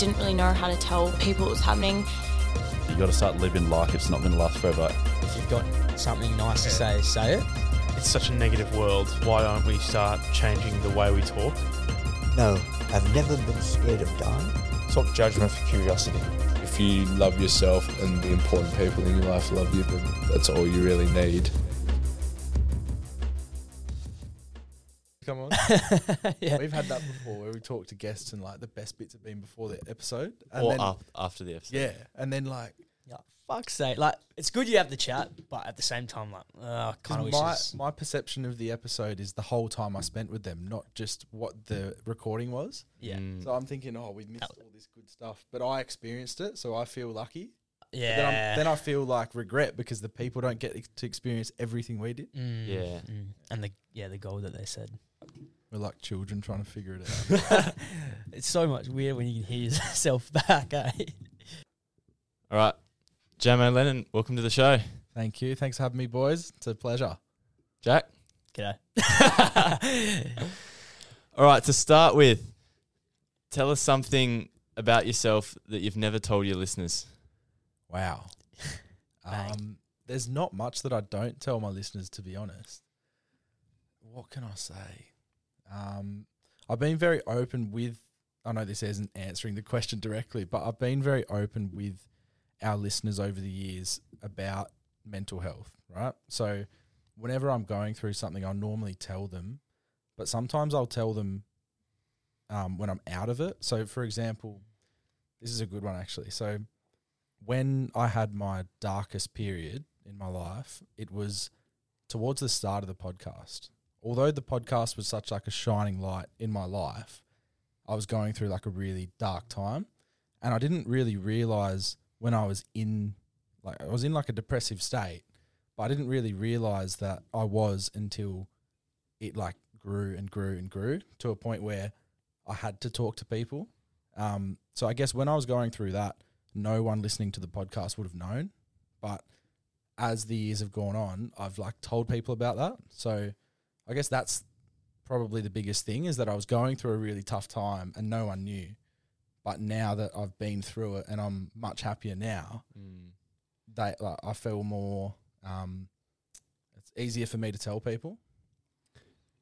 Didn't really know how to tell people what was happening. You got to start living life. it's not going to last forever. If you've got something nice to say, say it. It's such a negative world. Why don't we start changing the way we talk? No, I've never been scared of dying. Swap judgment for curiosity. If you love yourself and the important people in your life love you, then that's all you really need. Come on. Yeah. We've had that before where we talk to guests and like the best bits have been before the episode. And or then, af- after the episode. Yeah. And then like Yeah, fuck's sake. Like, it's good you have the chat, but at the same time, like, uh, kind of wish my, this- my perception of the episode is the whole time I spent with them, not just what the recording was. Yeah. Mm. So I'm thinking, oh, we missed all this good stuff, but I experienced it, so I feel lucky. Yeah. then, I'm, then I feel like regret because the people don't get to experience everything we did. Mm, Yeah. mm. And the yeah, the goal that they said. We're like children trying to figure it out. it's so much weird when you can hear yourself back, eh? All right. Jamo Lennon, welcome to the show. Thank you. Thanks for having me, boys. It's a pleasure. Jack. G'day. All right, to start with, tell us something about yourself that you've never told your listeners. Wow. Um, there's not much that I don't tell my listeners, to be honest. What can I say? Um, I've been very open with. I know this isn't answering the question directly, but I've been very open with our listeners over the years about mental health, right? So, whenever I'm going through something, I normally tell them, but sometimes I'll tell them um, when I'm out of it. So, for example, this is a good one actually. So, when I had my darkest period in my life, it was towards the start of the podcast. Although the podcast was such like a shining light in my life, I was going through like a really dark time, and I didn't really realize when I was in like I was in like a depressive state, but I didn't really realize that I was until it like grew and grew and grew to a point where I had to talk to people. Um, so I guess when I was going through that, no one listening to the podcast would have known. But as the years have gone on, I've like told people about that. So I guess that's probably the biggest thing is that I was going through a really tough time and no one knew. But now that I've been through it and I'm much happier now, they like I feel more um it's easier for me to tell people.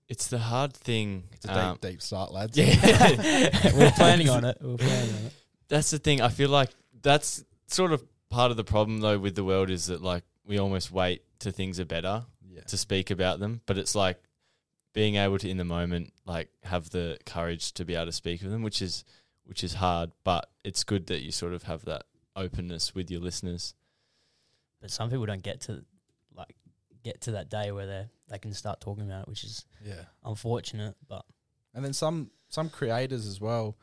It's the hard thing. It's a deep, um, deep start, lads. Yeah. We're planning on it. We're planning on it. That's the thing. I feel like that's sort of part of the problem though with the world is that like we almost wait till things are better Yeah. to speak about them, but it's like being able to in the moment like have the courage to be able to speak of them, which is which is hard, but it's good that you sort of have that openness with your listeners. But some people don't get to like get to that day where they they can start talking about it, which is Yeah. unfortunate. But And then some some creators as well,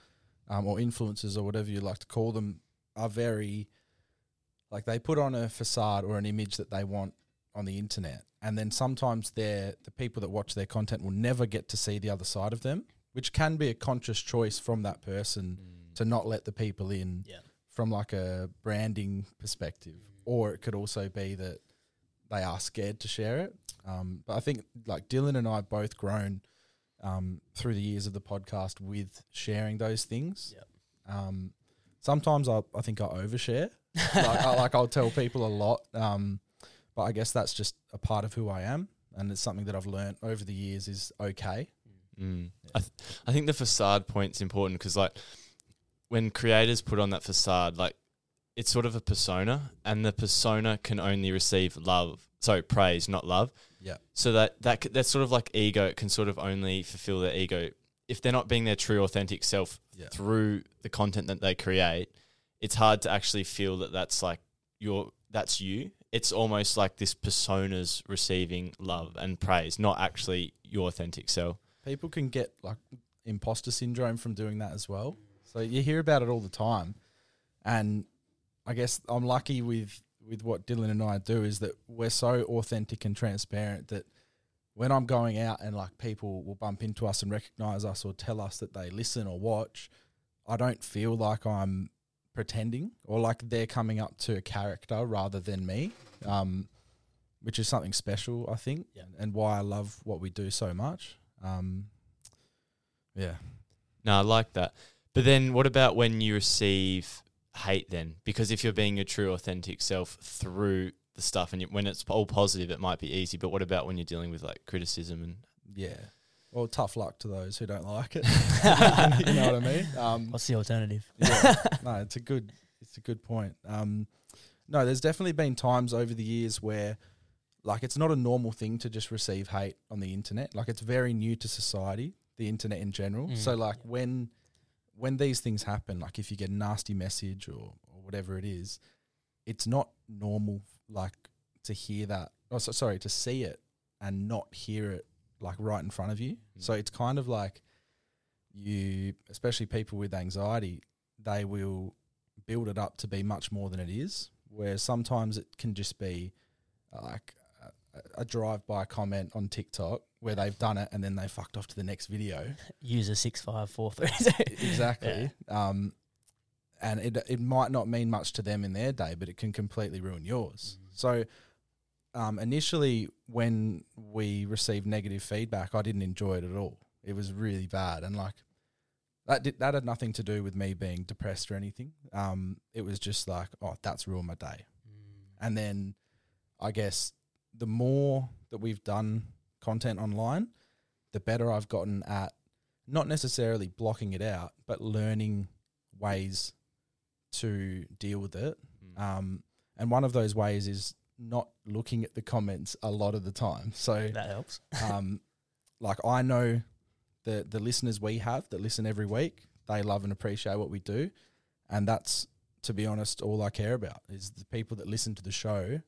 um, or influencers or whatever you like to call them, are very like they put on a facade or an image that they want on the internet, and then sometimes they're the people that watch their content will never get to see the other side of them, which can be a conscious choice from that person to not let the people in Yeah. from like a branding perspective, or it could also be that they are scared to share it. Um, but I think like Dylan and I have both grown um, through the years of the podcast with sharing those things. Yep. Um, sometimes I, I think I overshare. like, I, like I'll tell people a lot, um, but I guess that's just a part of who I am, and it's something that I've learned over the years is okay. Mm. I, th- I think the facade point's important because like when creators put on that facade, like it's sort of a persona, and the persona can only receive love, sorry, praise, not love. Yeah. So that that c- that's sort of like ego. It can sort of only fulfill their ego if they're not being their true, authentic self Yeah. through the content that they create. It's hard to actually feel that that's like your that's you. It's almost like this persona's receiving love and praise, not actually your authentic self. People can get like imposter syndrome from doing that as well. So you hear about it all the time, and I guess I'm lucky with with what Dylan and I do is that we're so authentic and transparent that when I'm going out and like people will bump into us and recognize us or tell us that they listen or watch, I don't feel like I'm pretending or like they're coming up to a character rather than me, um, which is something special, I think, Yeah. and why I love what we do so much. Um, yeah. No, I like that. But then what about when you receive hate then? Because if you're being your true authentic self through the stuff and you, when it's all positive it might be easy, but what about when you're dealing with like criticism and Yeah. Well, tough luck to those who don't like it. you know what I mean? Um, What's the alternative? yeah. No, it's a good it's a good point. Um, no, there's definitely been times over the years where like it's not a normal thing to just receive hate on the internet. Like it's very new to society, the internet in general. Mm. So like when when these things happen, like if you get a nasty message or, or whatever it is, it's not normal like to hear that. Oh, so, sorry, to see it and not hear it like right in front of you. So it's kind of like you, especially people with anxiety, they will build it up to be much more than it is. Where sometimes it can just be uh, like a, a drive-by comment on TikTok where they've done it and then they fucked off to the next video. User six five four three. exactly. Um, and it it might not mean much to them in their day, but it can completely ruin yours. So, um, initially, when we received negative feedback, I didn't enjoy it at all. It was really bad, and like that did, that had nothing to do with me being depressed or anything. Um, it was just like, oh, that's ruined my day. And then, I guess the more that we've done content online, the better I've gotten at not necessarily blocking it out, but learning ways to deal with it. Um, and one of those ways is not looking at the comments a lot of the time. So That helps. um, like I know the the listeners we have that listen every week, they love and appreciate what we do, and that's to be honest all I care about is the people that listen to the show,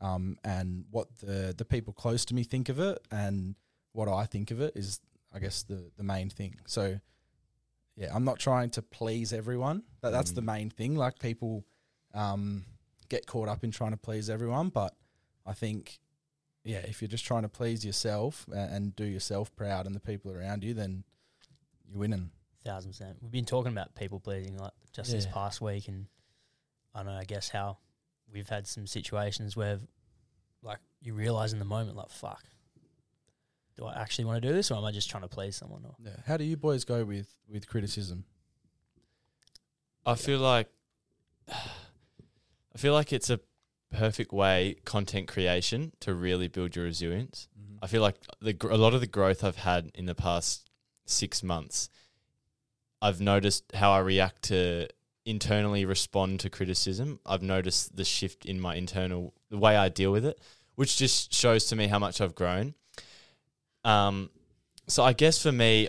um, and what the the people close to me think of it, and what I think of it is I guess the the main thing. So yeah, I'm not trying to please everyone. That that's the main thing. Like people um, get caught up in trying to please everyone, but I think yeah, if you're just trying to please yourself a- and do yourself proud and the people around you, then you're winning. Thousand percent. We've been talking about people pleasing like just this past week, and I don't know. I guess how we've had some situations where, like, you realize in the moment, like, fuck, do I actually want to do this, or am I just trying to please someone? Or Yeah. How do you boys go with with criticism? I feel like I feel like it's a perfect way content creation to really build your resilience. I feel like the a lot of the growth I've had in the past 6 months I've noticed how I react to internally respond to criticism. I've noticed the shift in my internal the way I deal with it, which just shows to me how much I've grown. Um so I guess for me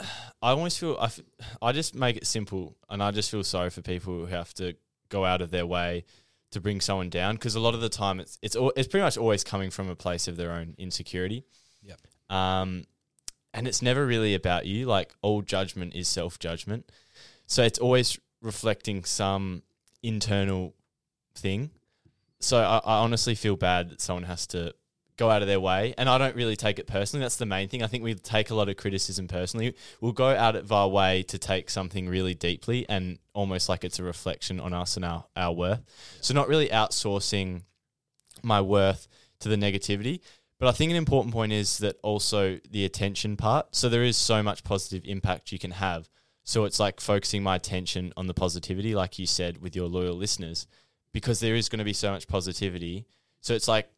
I almost feel I, f- I just make it simple, and I just feel sorry for people who have to go out of their way to bring someone down because a lot of the time it's it's it's pretty much always coming from a place of their own insecurity. Yep. Um, and it's never really about you. Like all judgment is self judgment, so it's always reflecting some internal thing. so I, I honestly feel bad that someone has to go out of their way, and I don't really take it personally. That's the main thing. I think we take a lot of criticism personally. We'll go out of our way to take something really deeply, and almost like it's a reflection on us and our our worth. So not really outsourcing my worth to the negativity. But I think an important point is that also the attention part. So there is so much positive impact you can have. So it's like focusing my attention on the positivity, like you said, with your loyal listeners, because there is going to be so much positivity. So it's like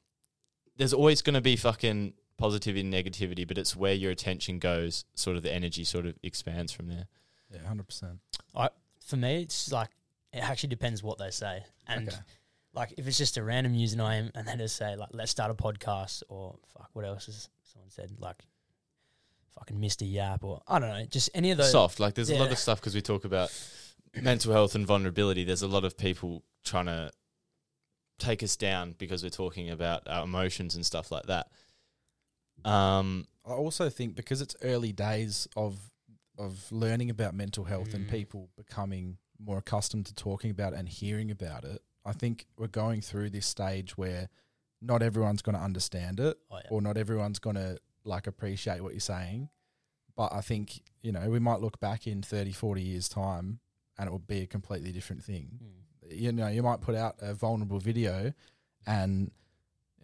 there's always going to be fucking positivity and negativity, but it's where your attention goes, sort of the energy sort of expands from there. Yeah, hundred percent. I for me, it's like it actually depends what they say, and Okay. like if it's just a random username and they just say like let's start a podcast or fuck what else has someone said like fucking Mister Yap or I don't know, just any of those Soft, like there's a lot of stuff because we talk about mental health and vulnerability. There's a lot of people trying to take us down because we're talking about our emotions and stuff like that. Um, I also think because it's early days of of learning about mental health and Mm. people becoming more accustomed to talking about it and hearing about it, I think we're going through this stage where not everyone's going to understand it Oh, yeah. or not everyone's going to like appreciate what you're saying. But I think, you know, we might look back in 30, 40 years time and it will be a completely different thing. Mm. You know, you might put out a vulnerable video and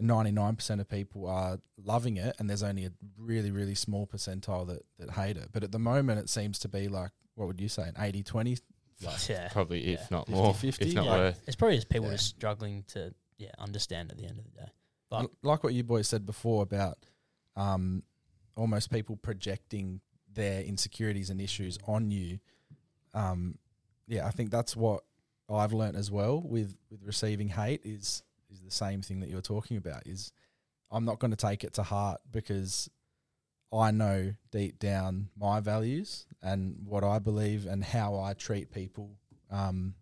99% of people are loving it and there's only a really really small percentile that that hate it but at the moment it seems to be like what would you say an 80 20 like yeah, probably if Yeah. not more, 50-50, if not yeah. worse. It's probably just people Yeah. just struggling to yeah understand at the end of the day. But L- like what you boys said before about um almost people projecting their insecurities and issues on you um yeah i think that's what i've learnt as well with with receiving hate is is the same thing that you're talking about is i'm not going to take it to heart because i know deep down my values and what i believe and how i treat people um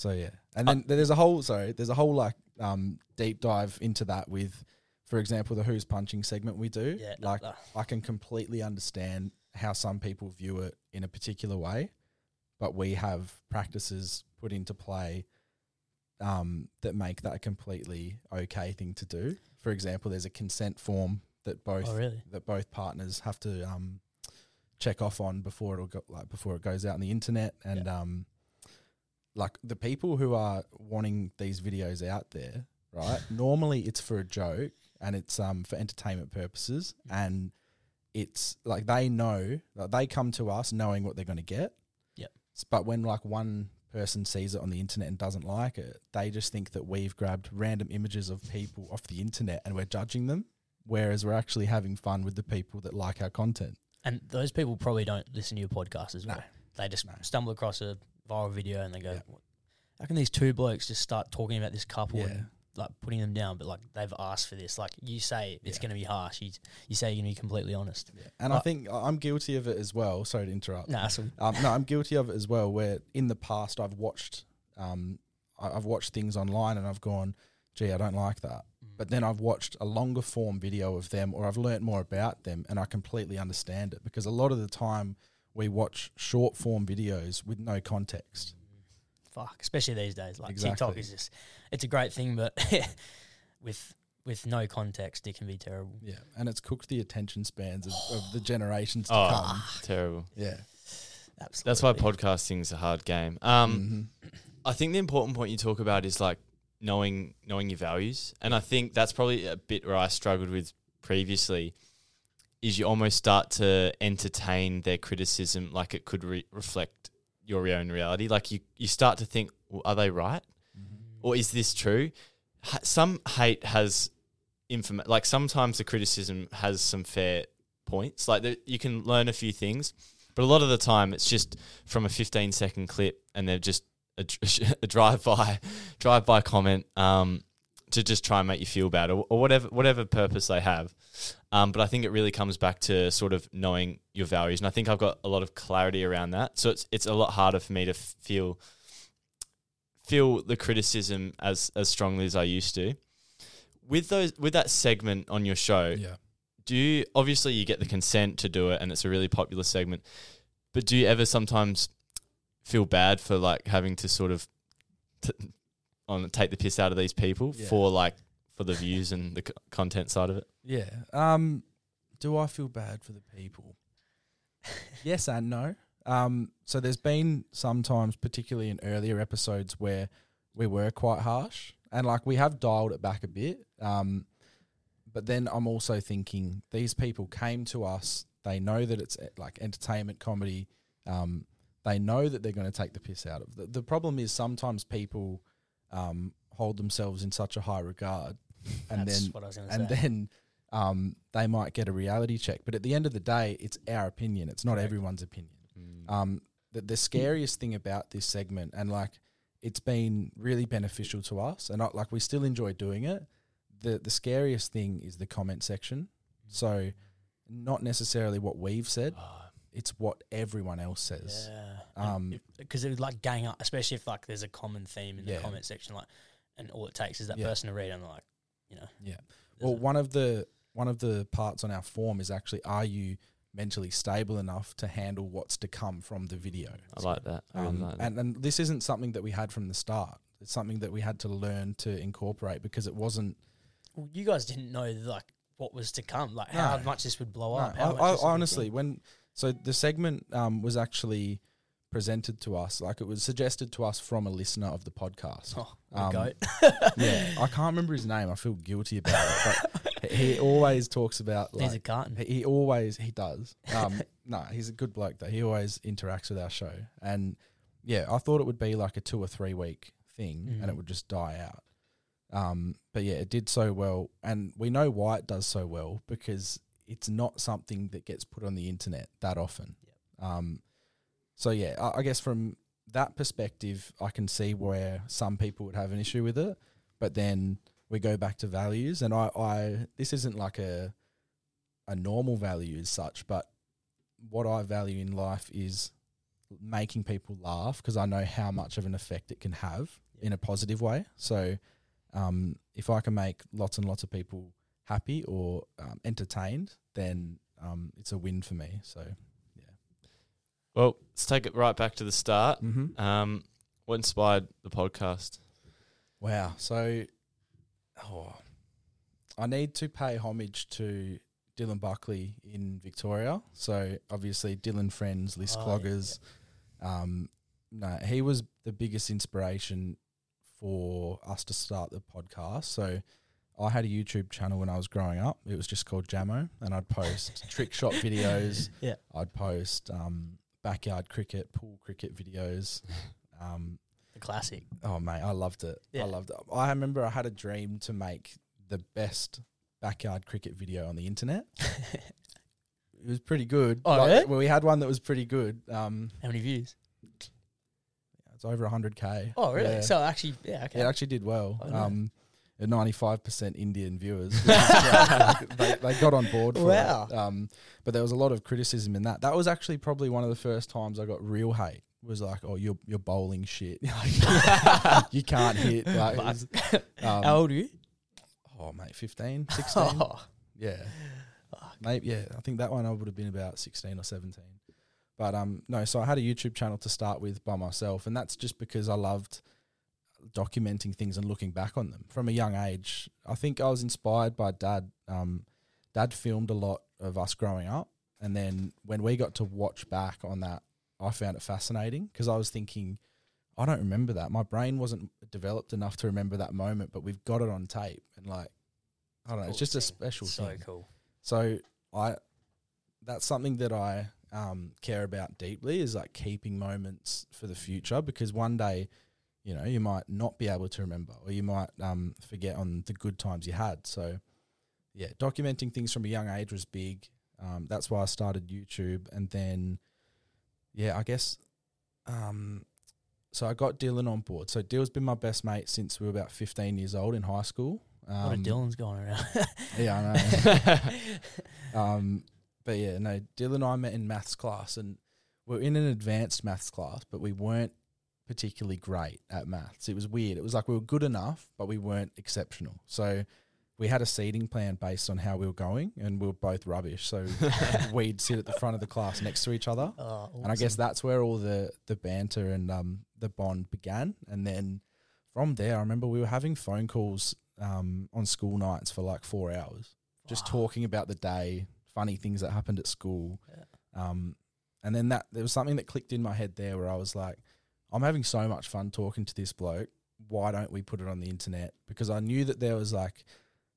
so yeah. And then there's a whole sorry there's a whole like um deep dive into that with for example the who's punching segment we do. Yeah, no, like no. i can completely understand how some people view it in a particular way but we have practices put into play um, that make that a completely okay thing to do. For example, there's a consent form that both Oh, really? that both partners have to um, check off on before it'll go like before it goes out on the internet and um, like the people who are wanting these videos out there, right? normally it's for a joke and it's um for entertainment purposes and it's like they know like they come to us knowing what they're going to get. But when like one person sees it on the internet and doesn't like it, they just think that we've grabbed random images of people off the internet and we're judging them, whereas we're actually having fun with the people that like our content. and those people probably don't listen to your podcast as well. They just stumble across a viral video and they go, "What- "How can these two blokes just start talking about this couple Yeah. and like putting them down?" But like they've asked for this. Like you say, it's going to be harsh. You, you say you're going to be completely honest. And I think I- I'm guilty of it as well. Sorry to interrupt. Nah, um, no, I'm guilty of it as well. Where in the past I've watched, um, I've watched things online and I've gone, gee, I don't like that. But then I've watched a longer form video of them, or I've learnt more about them, and I completely understand it because a lot of the time we watch short form videos with no context. Fuck, especially these days. Like Exactly. TikTok is just, it's a great thing, but with with no context, it can be terrible. Yeah, and it's cooked the attention spans of, of the generations to Oh, come. terrible. Yeah. Absolutely. That's why podcasting's a hard game. Um, Mm-hmm. I think the important point you talk about is like knowing knowing your values, and I think that's probably a bit where I struggled with previously. Is you almost start to entertain their criticism like it could re- reflect your own reality. Like you, you start to think, well, are they right, or is this true? Ha- some hate has inform like sometimes the criticism has some fair points. Like the, you can learn a few things, but a lot of the time it's just from a 15 second clip and they're just a, a drive by drive by comment um, to just try and make you feel bad or, or whatever whatever purpose they have. Um, but I think it really comes back to sort of knowing your values, and I think I've got a lot of clarity around that. So it's it's a lot harder for me to feel feel the criticism as as strongly as I used to. With those with that segment on your show, Yeah. do you obviously you get the consent to do it and it's a really popular segment, but do you ever sometimes feel bad for like having to sort of t- on take the piss out of these people Yeah. for like for the views and the c- content side of it. Yeah. Um, do I feel bad for the people? yes and no. Um, so there's been sometimes, particularly in earlier episodes, where we were quite harsh, and like we have dialed it back a bit. Um, but then I'm also thinking these people came to us. They know that it's eh, like entertainment comedy. Um, they know that they're going to take the piss out of. The, the problem is sometimes people um, hold themselves in such a high regard, and That's then what I was and say. then um, they might get a reality check. But at the end of the day, it's our opinion. It's not Correct. everyone's opinion. Um, the, the scariest thing about this segment, and like it's been really beneficial to us, and I, like we still enjoy doing it. The the scariest thing is the comment section. So, not necessarily what we've said, it's what everyone else says. Yeah. Um, because it would like gang up, especially if like there's a common theme in Yeah. the comment section, like, and all it takes is that Yeah. person to read and like, you know, Yeah. Well, one of the one of the parts on our form is actually are you mentally stable enough to handle what's to come from the video? I like that. I Um, like that. and and this isn't something that we had from the start. It's something that we had to learn to incorporate because it wasn't. well, you guys didn't know like what was to come, like No. how much this would blow No, up. I, how much I this would be honestly, when so the segment um, was actually presented to us, like it was suggested to us from a listener of the podcast. Oh, Um, goat. yeah, I can't remember his name. I feel guilty about it, but he always talks about. Like, He's a carton. He always he does. Um, no, he's a good bloke though. He always interacts with our show, and yeah, I thought it would be like a two or three week thing, and it Mhm. would just die out. Um, but yeah, it did so well, and we know why it does so well because it's not something that gets put on the internet that often. Um, so yeah, I, I guess from that perspective, I can see where some people would have an issue with it, but then we go back to values, and I, I this isn't like a a normal value as such, but what I value in life is making people laugh because I know how much of an effect it can have in a positive way. So, um, if I can make lots and lots of people happy or um, entertained, then um, it's a win for me. So, yeah. Well, let's take it right back to the start. Mhm. Um, what inspired the podcast? Wow. So, oh, I need to pay homage to Dylan Buckley in Victoria. So, obviously, Dylan Friends, List Oh, yeah, Cloggers. Um, no, he was the biggest inspiration for us to start the podcast. So, I had a YouTube channel when I was growing up. It was just called Jamo, and I'd post trick shot videos. Yeah. I'd post um, backyard cricket, pool cricket videos. Um, the classic. Oh mate, I loved it. Yeah. I loved it. I remember I had a dream to make the best backyard cricket video on the internet. it was pretty good. Oh, Like, yeah? Well, we had one that was pretty good. Um, How many views? it's over hundred k. Oh, really? So actually, yeah, okay. It actually did well. Oh. Um, ninety five percent Indian viewers. which is great. they, they got on board. For Wow. It. Um, but there was a lot of criticism in that. That was actually probably one of the first times I got real hate. Was like, oh, you're you're bowling shit. You can't hit. Like, was, um, How old are you? Oh, mate, 15, 16. Oh. Yeah. Maybe, yeah. I think that one I would have been about 16 or 17. But um, no, so I had a YouTube channel to start with by myself. And that's just because I loved documenting things and looking back on them from a young age. I think I was inspired by dad. Um, dad filmed a lot of us growing up. And then when we got to watch back on that, I found it fascinating because I was thinking, I don't remember that. My brain wasn't developed enough to remember that moment, but we've got it on tape. And like, I don't know, it's just a thing. special So thing. cool. So I, that's something that I um, care about deeply is like keeping moments for the future because one day, you know, you might not be able to remember or you might um, forget on the good times you had. So yeah, documenting things from a young age was big. Um, that's why I started YouTube, and then yeah, I guess. Um, so I got Dylan on board. So Dylan's been my best mate since we were about fifteen years old in high school. A lot of Um, Dylan's going around. yeah, I know. um, but yeah, no, Dylan and I met in maths class, and we're in an advanced maths class, but we weren't particularly great at maths. It was weird. It was like we were good enough, but we weren't exceptional. So we had a seating plan based on how we were going, and we were both rubbish. So we'd sit at the front of the class next to each other, Oh, and I guess that's where all the the banter and um, the bond began. And then from there, I remember we were having phone calls um, on school nights for like four hours, just Wow. talking about the day, funny things that happened at school. Yeah. Um, and then that there was something that clicked in my head there where I was like, I'm having so much fun talking to this bloke. Why don't we put it on the internet? Because I knew that there was like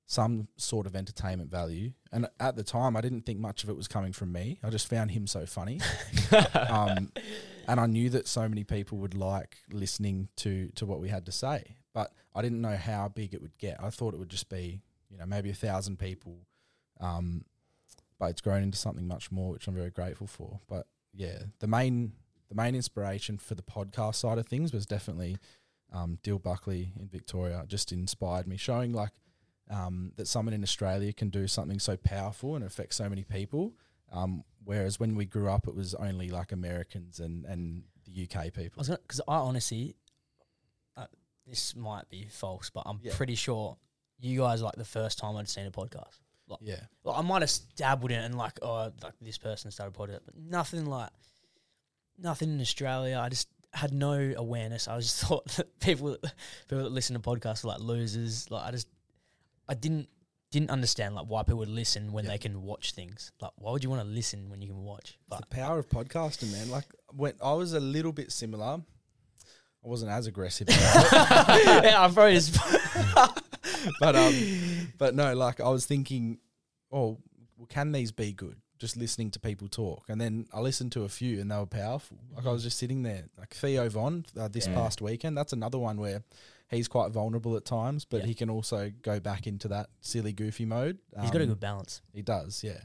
some sort of entertainment value. And at the time, I didn't think much of it was coming from me. I just found him so funny. um, and I knew that so many people would like listening to to what we had to say, but I didn't know how big it would get. I thought it would just be, you know, maybe a thousand people, um, but it's grown into something much more, which I'm very grateful for. But yeah, the main the main inspiration for the podcast side of things was definitely um, Dyl Buckley in Victoria. Just inspired me, showing like um, that someone in Australia can do something so powerful and affect so many people. Um, whereas when we grew up, it was only like Americans and, and the UK people. because I honestly, uh, this might be false, but I'm Yeah. pretty sure you guys like the first time I'd seen a podcast. Like, Yeah. like I might have dabbled in it and like, oh, like this person started a podcast, but nothing like, nothing in Australia. I just had no awareness. I just thought that people, people that listen to podcasts are like losers. Like I just, I didn't didn't understand like why people would listen when they can watch things. Like why would you want to listen when you can watch? But the power of podcasting, man. Like when I was a little bit similar, I wasn't as aggressive. yeah, I'm probably just. but um, but no, like I was thinking, oh, well, can these be good? Just listening to people talk, and then I listened to a few, and they were powerful. Like I was just sitting there, like Theo Von uh, this Yeah. past weekend. That's another one where he's quite vulnerable at times, but Yeah. he can also go back into that silly, goofy mode. He's got a Um, good balance. He does, yeah.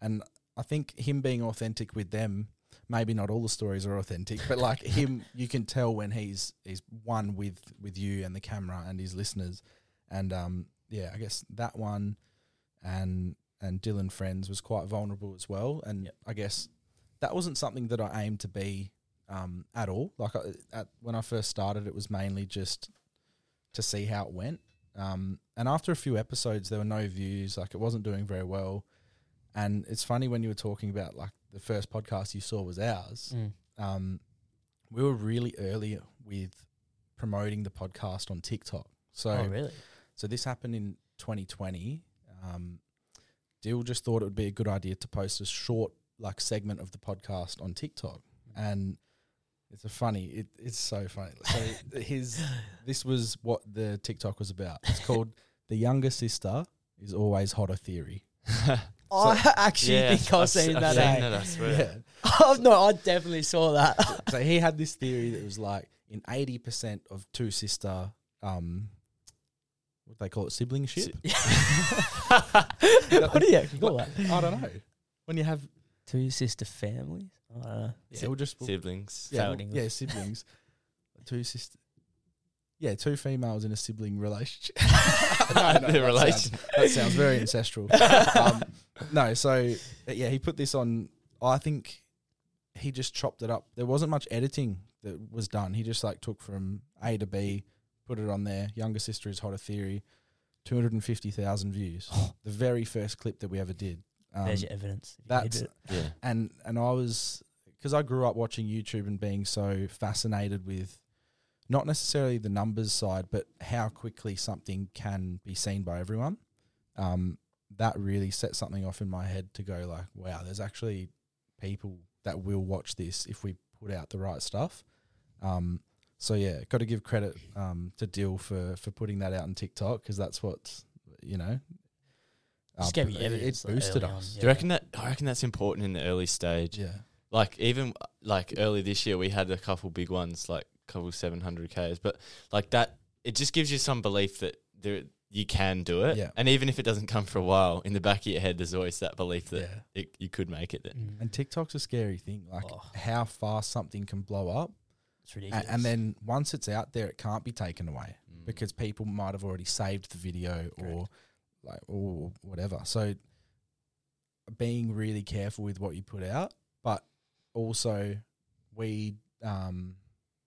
And I think him being authentic with them, maybe not all the stories are authentic, but like him, you can tell when he's he's one with with you and the camera and his listeners. And um, yeah, I guess that one and and Dylan Friends was quite vulnerable as well. And I guess that wasn't something that I aimed to be um, at all. Like I, at when I first started, it was mainly just to see how it went. Um, and after a few episodes, there were no views. Like it wasn't doing very well. And it's funny when you were talking about like the first podcast you saw was ours. Mm. Um, we were really early with promoting the podcast on TikTok. So Oh, really? So this happened in 2020. Um, Dyl just thought it would be a good idea to post a short like segment of the podcast on TikTok, and it's a funny. It, it's so funny. So his this was what the TikTok was about. It's called "The Younger Sister is Always Hotter" theory. I actually Yeah, think I've I've seen se- that. I've eh? seen that, I swear. Yeah. oh no, I definitely saw that. so he had this theory that was like in eighty percent of two sister, um, what they call it, sibling ship. what do you actually call that? I don't know. When you have Two sister families. I don't know. yeah, we'll just Siblings. yeah, Failed English. yeah, siblings, two sister. Yeah, two females in a sibling relationship. no, no, The that relation- Sounds, that sounds very ancestral. um, no, so uh, yeah, he put this on. I think he just chopped it up. There wasn't much editing that was done. He just like took from A to B, put it on there. Younger sister is hotter theory. Two hundred and fifty thousand views. the very first clip that we ever did. Um, There's your evidence. You that's it. Yeah. and and I was because I grew up watching YouTube and being so fascinated with not necessarily the numbers side, but how quickly something can be seen by everyone. Um, that really set something off in my head to go like, wow, there's actually people that will watch this if we put out the right stuff. Um, so yeah, got to give credit um, to Dyl for for putting that out on TikTok because that's what you know. Just uh, gave it- It boosted early on, us. Do you reckon that? I reckon that's important in the early stage. Yeah. Like even like early this year, we had a couple big ones, like a couple seven hundred k's. But like that, it just gives you some belief that there you can do it. Yeah. And even if it doesn't come for a while, in the back of your head, there's always that belief that Yeah. it, you could make it. Then. Mm. And TikTok's a scary thing, like Oh. how fast something can blow up. It's ridiculous. And, then once it's out there, it can't be taken away Mm. because people might have already saved the video or like or whatever. So being really careful with what you put out, but also we um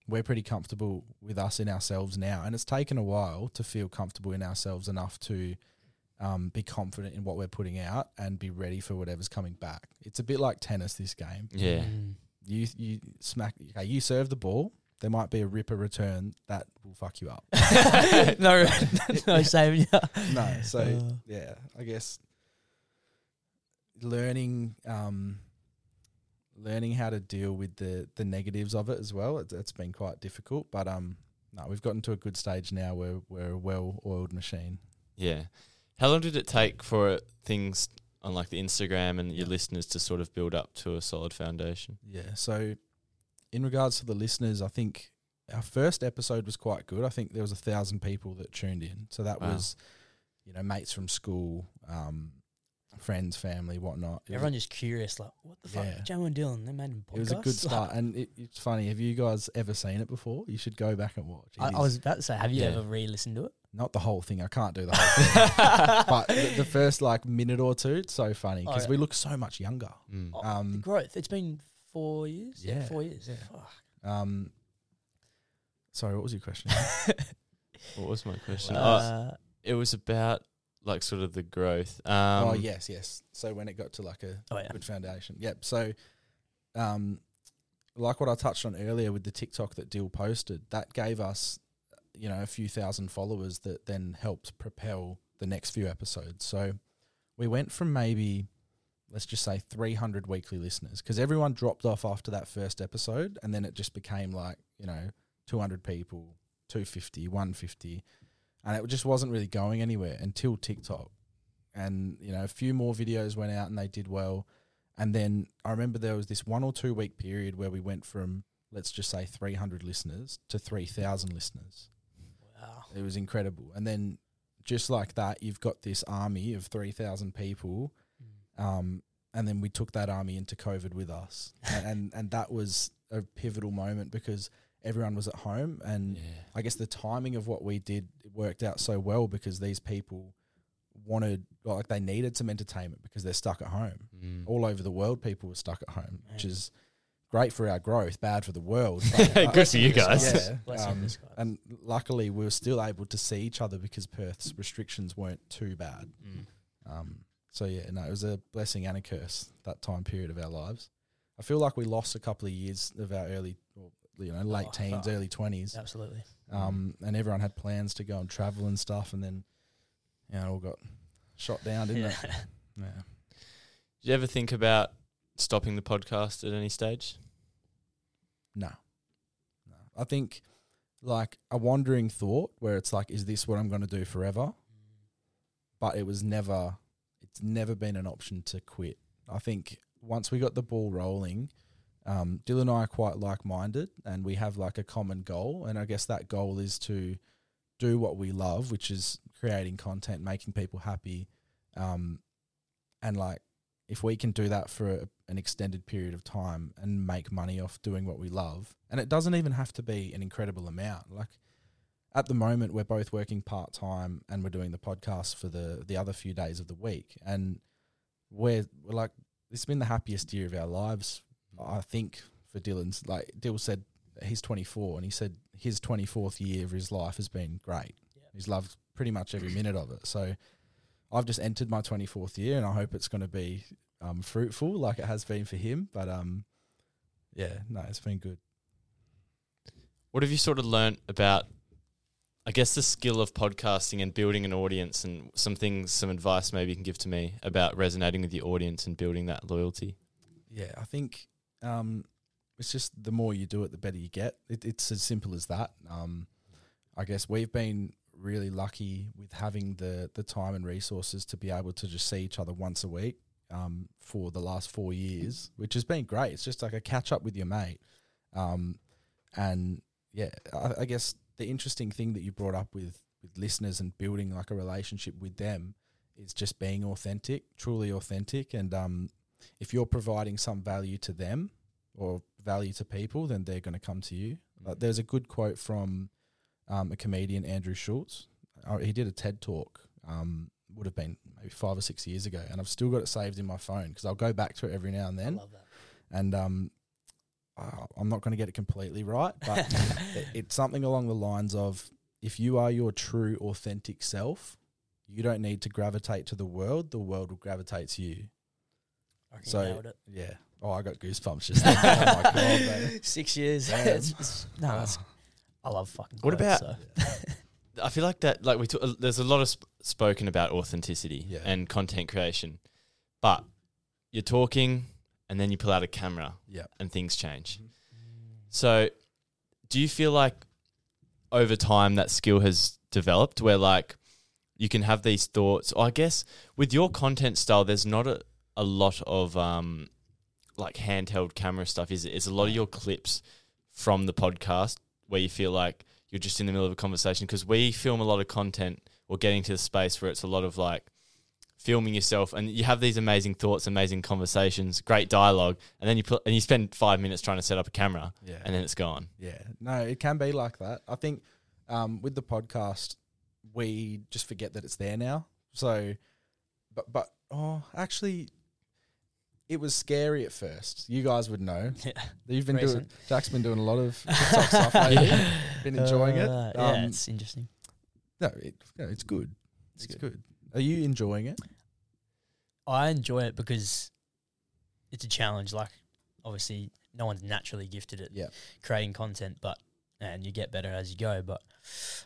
we're pretty comfortable with us in ourselves now, and it's taken a while to feel comfortable in ourselves enough to um, be confident in what we're putting out and be ready for whatever's coming back. It's a bit like tennis. This game, Yeah. Mm. You you smack okay, you serve the ball there might be a ripper return that will fuck you up. no, no saving you. no, so Uh. yeah, I guess learning um, learning how to deal with the the negatives of it as well. It's, it's been quite difficult, but um, no, we've gotten to a good stage now where we're a well oiled machine. Yeah. How long did it take for things on like the Instagram and your listeners to sort of build up to a solid foundation? Yeah. So, in regards to the listeners, I think our first episode was quite good. I think there was a thousand people that tuned in. So that Wow. was, you know, mates from school, um, friends, family, whatnot. It was Everyone just curious, like, what the fuck? Yeah. And Dylan, they made him podcast. It was a good start, and it, it's funny. Have you guys ever seen it before? You should go back and watch. I, I was about to say, have you Yeah. ever re-listened to it? Not the whole thing. I can't do the whole thing, but the, the first like minute or two, it's so funny Oh, because yeah. we look so much younger. Mm. Oh, the Um, growth. It's been four years. Yeah, four years. yeah. Fuck. um, sorry, what was your question? What was my question? oh, Uh, it was about like sort of the growth. Um, oh yes, yes. So when it got to like a Oh, yeah. good foundation, yep. So, um, like what I touched on earlier with the TikTok that Dyl posted, that gave us, you know, a few thousand followers that then helped propel the next few episodes. So we went from maybe, let's just say, 300 weekly listeners because everyone dropped off after that first episode, and then it just became like, you know, 200 people, 250, 150, and it just wasn't really going anywhere until TikTok. And you know, a few more videos went out and they did well. And then I remember there was this one or two week period where we went from let's just say 300 listeners to 3,000 listeners. Wow. It was incredible. And then just like that, you've got this army of 3,000 people. Um, and then we took that army into COVID with us. and, and, and that was a pivotal moment because everyone was at home. And Yeah. I guess the timing of what we did worked out so well because these people wanted, like, they needed some entertainment because they're stuck at home. Mm. All over the world, people were stuck at home, which is great for our growth, bad for the world. Good for you guys. Yeah. Um, you, this guy. and luckily, we were still able to see each other because Perth's restrictions weren't too bad. Mm. Um, so yeah, no, it was a blessing and a curse that time period of our lives. I feel like we lost a couple of years of our early, or, you know, late Oh, teens, fuck. early twenties. Absolutely. Um, and everyone had plans to go and travel and stuff, and then, you know, all got shot down, didn't Yeah. it? Yeah. Did you ever think about stopping the podcast at any stage? No. No. I think like a wandering thought where it's like, is this what I'm going to do forever? But it was never, it's never been an option to quit. I think once we got the ball rolling, um, Dylan and I are quite like minded and we have like a common goal. And I guess that goal is to do what we love, which is creating content, making people happy. Um, and like, if we can do that for a, an extended period of time and make money off doing what we love, and it doesn't even have to be an incredible amount. Like at the moment, we're both working part time and we're doing the podcast for the the other few days of the week, and we're, we're like, has been the happiest year of our lives. I think for Dylan's, like Dyl said, he's 24, and he said his 24th year of his life has been great. He's loved pretty much every minute of it. So I've just entered my 24th year, and I hope it's going to be um, fruitful like it has been for him. But um, yeah, no, it's been good. What have you sort of learnt about, I guess, the skill of podcasting and building an audience and some things, some advice maybe you can give to me about resonating with your audience and building that loyalty? Yeah, I think um, it's just the more you do it, the better you get. It, it's as simple as that. Um, I guess we've been really lucky with having the the time and resources to be able to just see each other once a week um, for the last four years, which has been great. It's just like a catch up with your mate, um, and yeah, I, I guess the interesting thing that you brought up with with listeners and building like a relationship with them is just being authentic, truly authentic, and um, if you're providing some value to them or value to people, then they're going to come to you. Like, there's a good quote from um, a comedian, Andrew Schulz. Uh, he did a TED talk, um, would have been maybe five or six years ago, and I've still got it saved in my phone because I'll go back to it every now and then. love that. And um, uh, I'm not going to get it completely right, but it, it's something along the lines of if you are your true, authentic self, you don't need to gravitate to the world, the world will gravitate to you. So yeah, Oh, I got goosebumps just then. oh my god. Six years. Damn. It's- it's- no, that's, I love fucking. What clothes, about- so. I feel like that, like we talk, there's a lot of sp- spoken about authenticity Yeah. and content creation, but you're talking and then you pull out a camera Yeah. and things change. So, do you feel like over time that skill has developed where like you can have these thoughts? Or I guess with your content style, there's not a, a lot of um, like handheld camera stuff, is it? It's a lot of your clips from the podcast where you feel like you're just in the middle of a conversation because we film a lot of content or getting to the space where it's a lot of like filming yourself and you have these amazing thoughts, amazing conversations, great dialogue, and then you put and you spend five minutes trying to set up a camera, Yeah. and then it's gone. Yeah, no, it can be like that. I think um, with the podcast, we just forget that it's there now. So, but but oh, actually, it was scary at first. You guys would know. Yeah. You've been doing. Jack's been doing a lot of TikTok stuff lately. Been enjoying it. Uh, Um, yeah, it's interesting. no, it, no, it's good. It's, It's good. Are you enjoying it? I enjoy it because it's a challenge. Like, obviously, no one's naturally gifted at Yeah. creating content, but and you get better as you go. But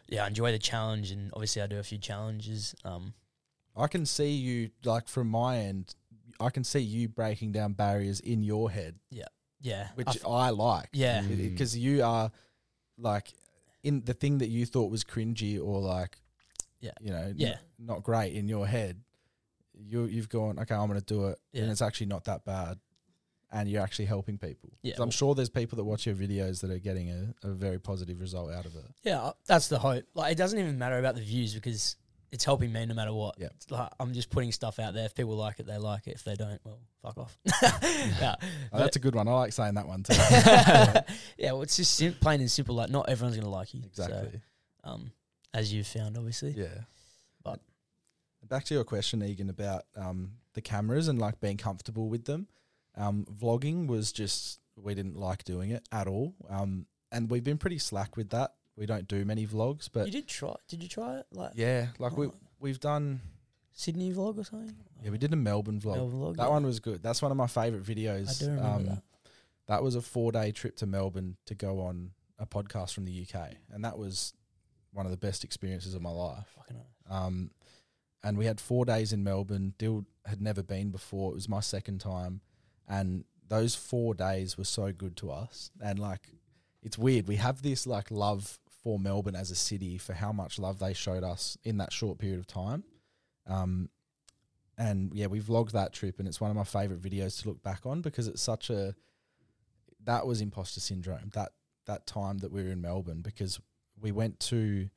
yeah, I enjoy the challenge, and obviously, I do a few challenges. Um, I can see you like from my end. I can see you breaking down barriers in your head, yeah, Yeah. which I f- I like. yeah, Mm. because you are like in the thing that you thought was cringy or like Yeah. you know n- Yeah. not great in your head you you've gone okay I'm going to do it and it's actually not that bad and you're actually helping people. Yeah, I'm sure there's people that watch your videos that are getting a, a very positive result out of it yeah. That's the hope. Like, it doesn't even matter about the views because it's helping me no matter what. Yeah. Like I'm just putting stuff out there. If people like it, they like it. If they don't, well, fuck off. yeah, oh, that's a good one I like saying that one too yeah, well, it's just sim- plain and simple. Like, not everyone's gonna like you. So, exactly um, as you've found, obviously. yeah But- back to your question Egan about um, the cameras and like being comfortable with them um, vlogging was just we didn't like doing it at all um, and we've been pretty slack with that we don't do many vlogs but you did try. Did you try it? Like yeah like we we've done Sydney vlog or something? yeah we did a melbourne vlog Melbourne vlog. that yeah. one was good that's one of my favorite videos. I do remember um, that. that was a four day trip to melbourne to go on a podcast from the uk and that was one of the best experiences of my life Fucking hell. Um, and we had four days in Melbourne. Dyl had never been before. It was my second time, and those four days were so good to us. And like, it's weird. We have this like love for Melbourne as a city for how much love they showed us in that short period of time. Um, and yeah, we vlogged that trip, and it's one of my favorite videos to look back on because it's such a that was imposter syndrome that that time that we were in Melbourne because we went to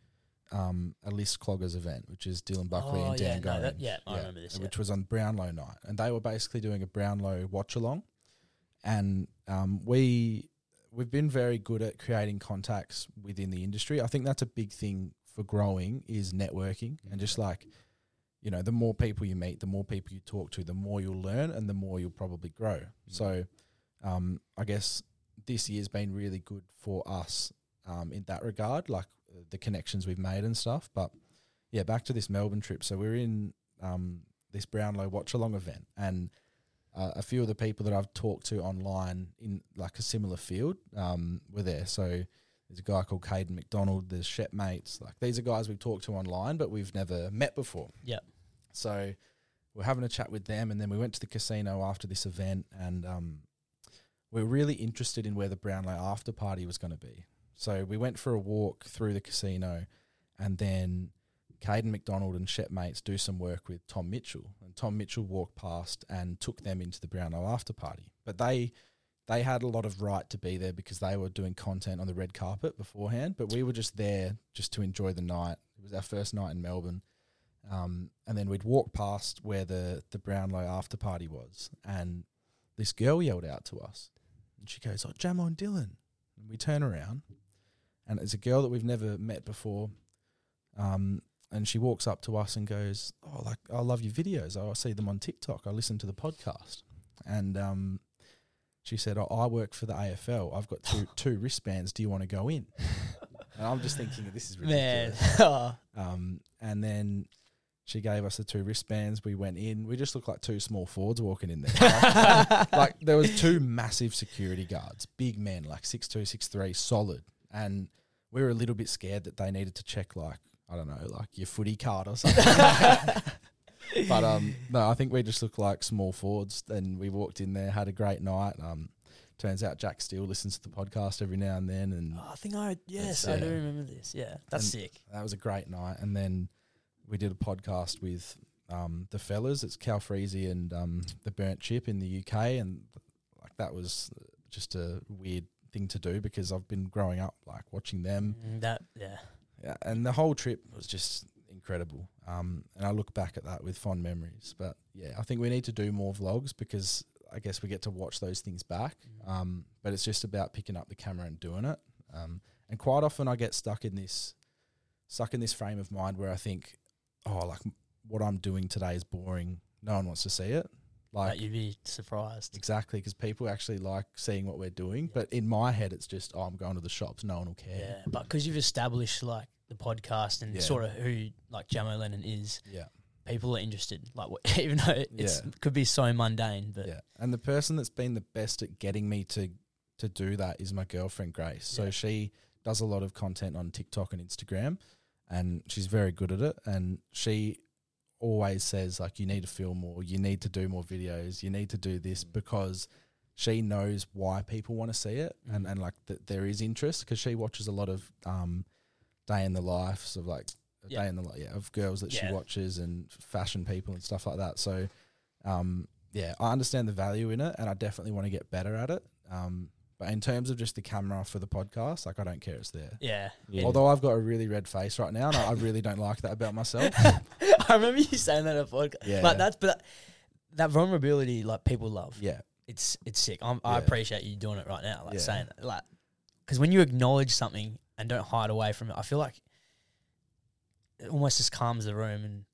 um, a list cloggers event, which is Dylan Buckley Oh, and yeah, Dan no, that- yeah, I remember this, yeah. Which was on Brownlow night, and they were basically doing a Brownlow watch along, and um, we we've been very good at creating contacts within the industry. I think that's a big thing for growing is networking and just like you know the more people you meet, the more people you talk to, the more you'll learn, and the more you'll probably grow. So, um, I guess this year's been really good for us um, in that regard, like uh, the connections we've made and stuff. But yeah, back to this Melbourne trip. So we're in um, this Brownlow watch along event, and uh, a few of the people that I've talked to online in like a similar field um, were there. So there's a guy called Caden McDonald. There's Shep Mates. Like these are guys we've talked to online, but we've never met before. Yeah. So we're having a chat with them, and then we went to the casino after this event, and um, we're really interested in where the Brownlow after party was going to be. So we went for a walk through the casino, and then Caden McDonald and Shetmates do some work with Tom Mitchell, and Tom Mitchell walked past and took them into the Brownlow after party. But they they had a lot of right to be there because they were doing content on the red carpet beforehand. But we were just there just to enjoy the night. It was our first night in Melbourne. Um, and then we'd walk past where the, the Brownlow after party was, and this girl yelled out to us. And she goes, Oh, Jamo and Dylan. And we turn around, and it's a girl that we've never met before. Um, and she walks up to us and goes, Oh, like, I love your videos. I see them on TikTok. I listen to the podcast. And um, she said, oh, I work for the AFL. I've got two, two wristbands. Do you want to go in? And I'm just thinking, this is ridiculous. um, and then She gave us the two wristbands. We went in. We just looked like two small forwards walking in there. Like, like, there was two massive security guards, big men, like six two, six three, solid. And we were a little bit scared that they needed to check like I don't know, like your footy card or something. but um, no, I think we just looked like small forwards. And we walked in there, had a great night. Um, turns out Jack Steele listens to the podcast every now and then, and Oh, I think I yes, I do remember this. Yeah, that's sick. That was a great night. And then we did a podcast with um, the fellas. It's Cal Freezy and um, the Burnt Chip in the UK, and like that was just a weird thing to do because I've been growing up like watching them. Mm, That yeah. Yeah, and the whole trip was just incredible. Um, and I look back at that with fond memories. But yeah, I think we need to do more vlogs because I guess we get to watch those things back. Um, but it's just about picking up the camera and doing it. Um, and quite often I get stuck in this, stuck in this frame of mind where I think, oh, like what I'm doing today is boring. No one wants to see it. Like Like you'd be surprised. exactly because people actually like seeing what we're doing. But in my head, it's just, oh, I'm going to the shops. No one will care. Yeah, but because you've established like the podcast and Yeah. sort of who like Jamo Lennon is, Yeah. people are interested. Like what, even though it could be so mundane, but Yeah, and the person that's been the best at getting me to to do that is my girlfriend Grace. So she does a lot of content on TikTok and Instagram, and she's very good at it. And she always says like, "You need to film more. You need to do more videos. You need to do this," because she knows why people want to see it, and and like that there is interest because she watches a lot of um, day in the lives of like a Yeah. day in the life yeah, of girls that Yeah. she watches and fashion people and stuff like that. So um, yeah, I understand the value in it, and I definitely want to get better at it. Um, but in terms of just the camera for the podcast, like I don't care it's there. yeah. Yeah. Although I've got a really red face right now, and I I really don't like that about myself. I remember you saying that at podcast. Yeah. But that's but that vulnerability, like people love. yeah, It's it's sick. I'm, I appreciate you doing it right now, like Yeah. saying that, like because when you acknowledge something and don't hide away from it, I feel like it almost just calms the room and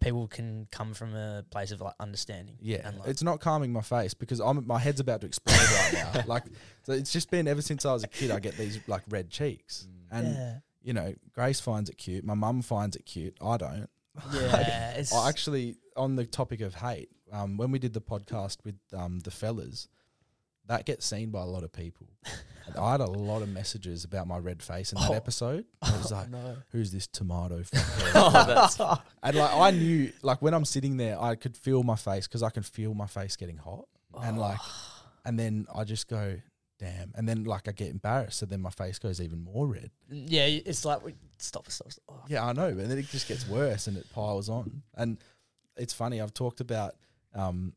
people can come from a place of like understanding. yeah. and like, It's not calming my face because I'm my head's about to explode right now. Like so it's just been ever since I was a kid. I get these like red cheeks, and yeah, you know, Grace finds it cute. My mum finds it cute. I don't. yeah. it's, I actually, on the topic of hate, um, when we did the podcast with um, the fellas, that gets seen by a lot of people. And I had a lot of messages about my red face in that Oh. episode. I was like, no. "Who's this tomato?" Oh, and like I knew, like when I'm sitting there, I could feel my face because I can feel my face getting hot, and like, and then I just go, "Damn!" And then like I get embarrassed, so then my face goes even more red. yeah. It's like we- stop, stop, stop. Oh, Yeah, I know, but then it just gets worse and it piles on. And it's funny, I've talked about um,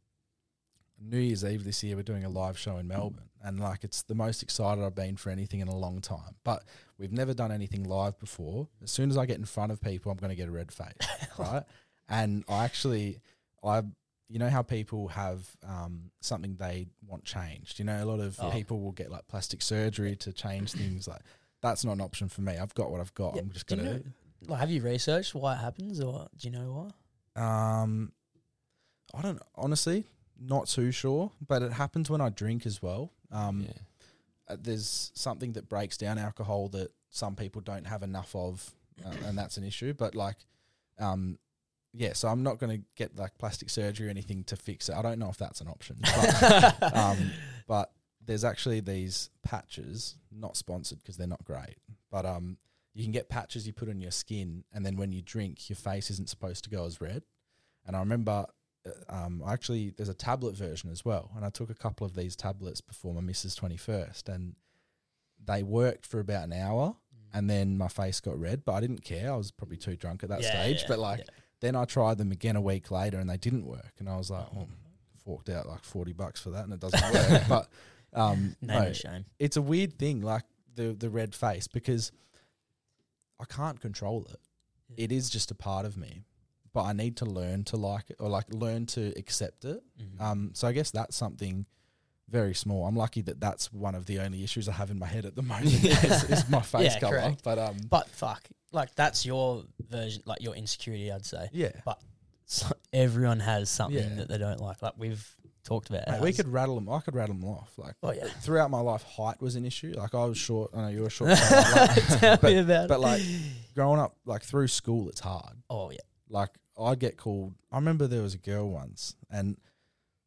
New Year's Eve this year, we're doing a live show in Melbourne. And like, it's the most excited I've been for anything in a long time. But we've never done anything live before. As soon as I get in front of people, I'm going to get a red face, right? And I actually, I, you know how people have um, something they want changed. You know, a lot of Oh. people will get like plastic surgery to change things. Like that's not an option for me. I've got what I've got. Yeah, I'm just gonna. know- like, have you researched why it happens, or do you know why? Um, I don't honestly not too sure, but it happens when I drink as well. Um, yeah. uh, there's something that breaks down alcohol that some people don't have enough of, uh, and that's an issue. But like, um, yeah, so I'm not going to get like plastic surgery or anything to fix it. I don't know if that's an option, but, um, but there's actually these patches, not sponsored because they're not great, but um, you can get patches you put on your skin, and then when you drink, your face isn't supposed to go as red. And I remember, um, actually, there's a tablet version as well, and I took a couple of these tablets before my missus' twenty first, and they worked for about an hour, and then my face got red, but I didn't care. I was probably too drunk at that Yeah, stage, yeah, but like. yeah. Then I tried them again a week later, and they didn't work, and I was like, oh, forked out like forty bucks for that, and it doesn't work. but um, no, shame. it's a weird thing, like the the red face, because I can't control it. It is just a part of me, but I need to learn to like it or like learn to accept it. Mhm. Um, so I guess that's something very small. I'm lucky that that's one of the only issues I have in my head at the moment is, is my face Yeah, color. correct. But um, But fuck, like that's your version, like your insecurity. I'd say. yeah, But so everyone has something Yeah. that they don't like. Like we've talked about. Mate, we could rattle them. I could rattle them off. Like Oh yeah. throughout my life, height was an issue. Like I was short. I know you were short. like, Tell but, me about but it. like growing up, like through school, it's hard. Oh yeah. Like I'd get called. I remember there was a girl once, and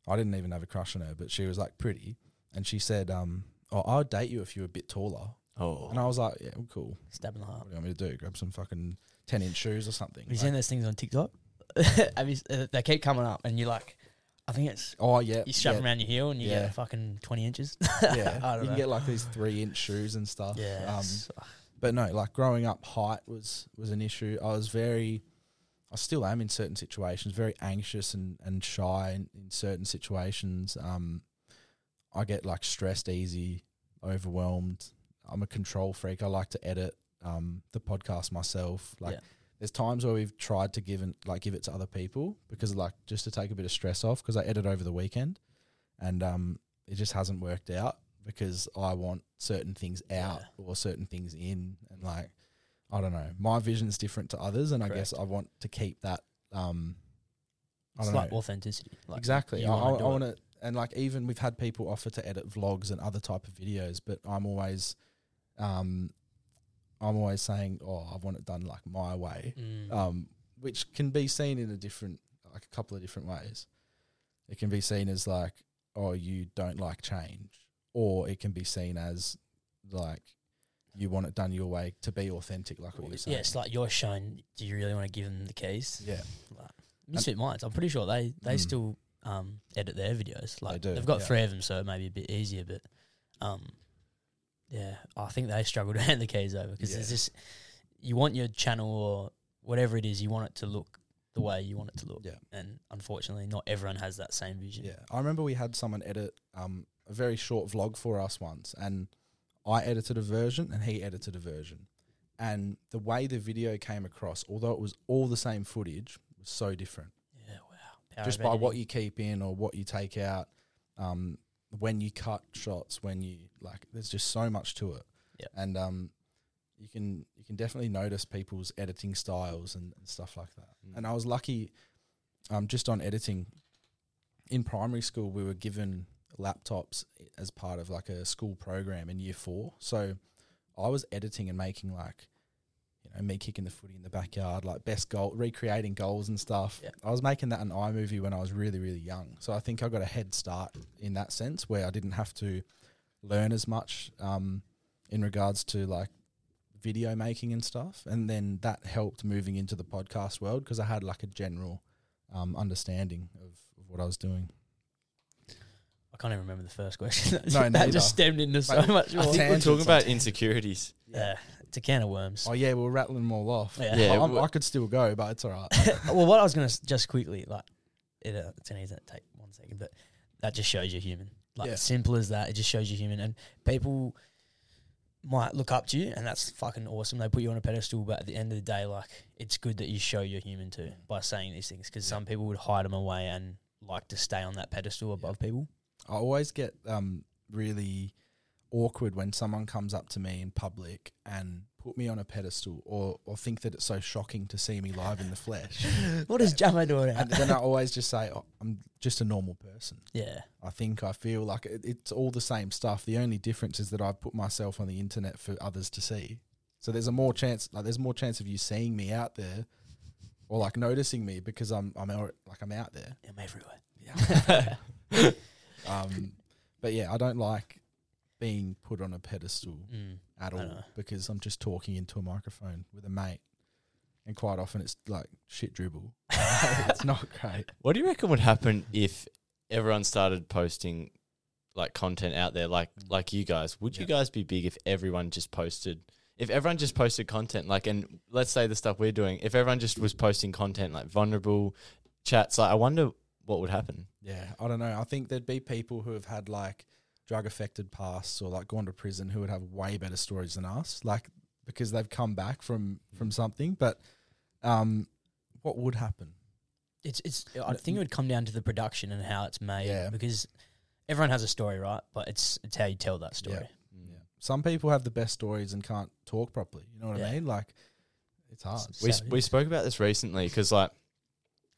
I didn't even have a crush on her, but she was like pretty, and she said, um, "Oh, I'd date you if you were a bit taller." Oh, And I was like, "Yeah, well, cool. Stab in the heart. What do you want me to do? Grab some fucking ten inch shoes or something?" Have you Like, seen those things on TikTok? Have you, uh, they keep coming up, and you're like, I think it's oh yeah, you strap yeah, around your heel, and you Yeah. get fucking twenty inches. yeah. I don't you know. can get like these three inch shoes and stuff. yeah, Um, but no, like growing up, height was was an issue. I was very, I still am in certain situations, very anxious and and shy in, in certain situations. Um, I get like stressed easy, overwhelmed. I'm a control freak. I like to edit um the podcast myself. Like Yeah. there's times where we've tried to give and like give it to other people because like just to take a bit of stress off because I edit over the weekend, and um it just hasn't worked out because I want certain things out or certain things in, and like I don't know, my vision's different to others, and I guess I want to keep that. Um, I it's don't like know authenticity. Like exactly. I, I, do I it. want to, and like even we've had people offer to edit vlogs and other type of videos, but I'm always, um, I'm always saying, oh, I want it done like my way, Mm. um, which can be seen in a different, like a couple of different ways. It can be seen as like, oh, you don't like change, or it can be seen as like you want it done your way to be authentic, like what you're saying. Yeah, it's like you're shown. Do you really want to give them the keys? Yeah. Like, Misfit Minds. I'm pretty sure they they Mm. still um, edit their videos. Like do, they've got yeah. three of them, so it may be a bit easier. But um, yeah, I think they struggle to hand the keys over because there's Yeah. just you want your channel or whatever it is, you want it to look the way you want it to look. Yeah. And unfortunately, not everyone has that same vision. Yeah, I remember we had someone edit um, a very short vlog for us once, and I edited a version and he edited a version, and the way the video came across, although it was all the same footage, was so different. Yeah, wow. Power Just by what you keep in or what you take out, um, when you cut shots, when you like, there's just so much to it. Yeah. and um, you can you can definitely notice people's editing styles and, and stuff like that. Mm. And I was lucky, um, just on editing. In primary school, we were given laptops as part of like a school program in year four. So I was editing and making like, you know, me kicking the footy in the backyard, like best goal, recreating goals and stuff. Yeah. I was making that in iMovie when I was really, really young. So I think I got a head start in that sense where I didn't have to learn as much um, in regards to like video making and stuff. And then that helped moving into the podcast world because I had like a general um, understanding of, of what I was doing. I can't even remember the first question. No, that neither. just stemmed into so But much I more. I think we're Tangents talking about insecurities. Yeah, it's a can of worms. Oh yeah, we're rattling them all off. Yeah. Yeah, I, I'm- w- I could still go, but it's all right. well, what I was gonna s- just quickly like, it, uh, it's gonna take one second, but that just shows you're human. Like Yeah. simple as that. It just shows you're human, and people might look up to you, and that's fucking awesome. They put you on a pedestal, but at the end of the day, like it's good that you show you're human too by saying these things, because some people would hide them away and like to stay on that pedestal above people. I always get um, really awkward when someone comes up to me in public and put me on a pedestal or, or think that it's so shocking to see me live in the flesh. what is Jamo doing? and then I always just say, oh, I'm just a normal person. yeah, I think I feel like it, it's all the same stuff. The only difference is that I've put myself on the internet for others to see. So there's a more chance, like there's more chance of you seeing me out there, or like noticing me because I'm I'm out, like I'm out there. I'm everywhere. Yeah. um, but yeah, I don't like being put on a pedestal Mm, at I all know. because I'm just talking into a microphone with a mate, and quite often it's like shit dribble. it's not great. What do you reckon would happen if everyone started posting like content out there, like like you guys? Would you Yeah. guys be big if everyone just posted? If everyone just posted content, like, and let's say the stuff we're doing, if everyone just was posting content like vulnerable chats, like, I wonder what would happen. Yeah, I don't know. I think there'd be people who have had like drug affected pasts or like gone to prison who would have way better stories than us, like because they've come back from from something. But um, what would happen? It's it's. I think it would come down to the production and how it's made. Yeah. Because everyone has a story, right? But it's it's how you tell that story. Yeah. Some people have the best stories and can't talk properly. You know what Yeah. I mean? Like it's hard. It's- We So s- we spoke about this recently because like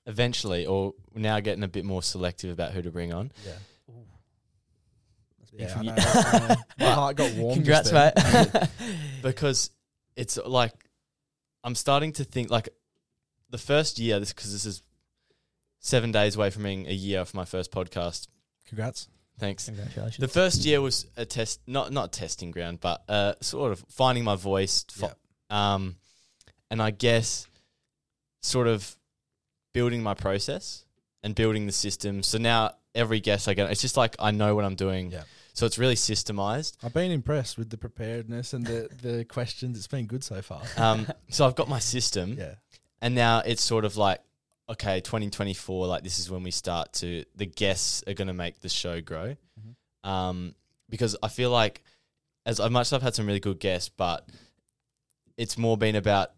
eventually, or now getting a bit more selective about who to bring on. Yeah. That's Yeah, I know. I know. My heart got warm. Congrats, mate. because it's like I'm starting to think like the first year, this because this is seven days away from being a year of my first podcast. Congrats. Thanks. Congratulations. The first year was a test, not not testing ground, but uh, sort of finding my voice. fi- Um, and I guess sort of building my process and building the system. So now every guest I get, it's just like I know what I'm doing. Yeah. So it's really systemized. I've been impressed with the preparedness and the, the questions. It's been good so far. Um, so I've got my system. Yeah. And now it's sort of like, okay, 2024, like this is when we start to, the guests are going to make the show grow. Um, because I feel like, as much as I've had some really good guests, but it's more been about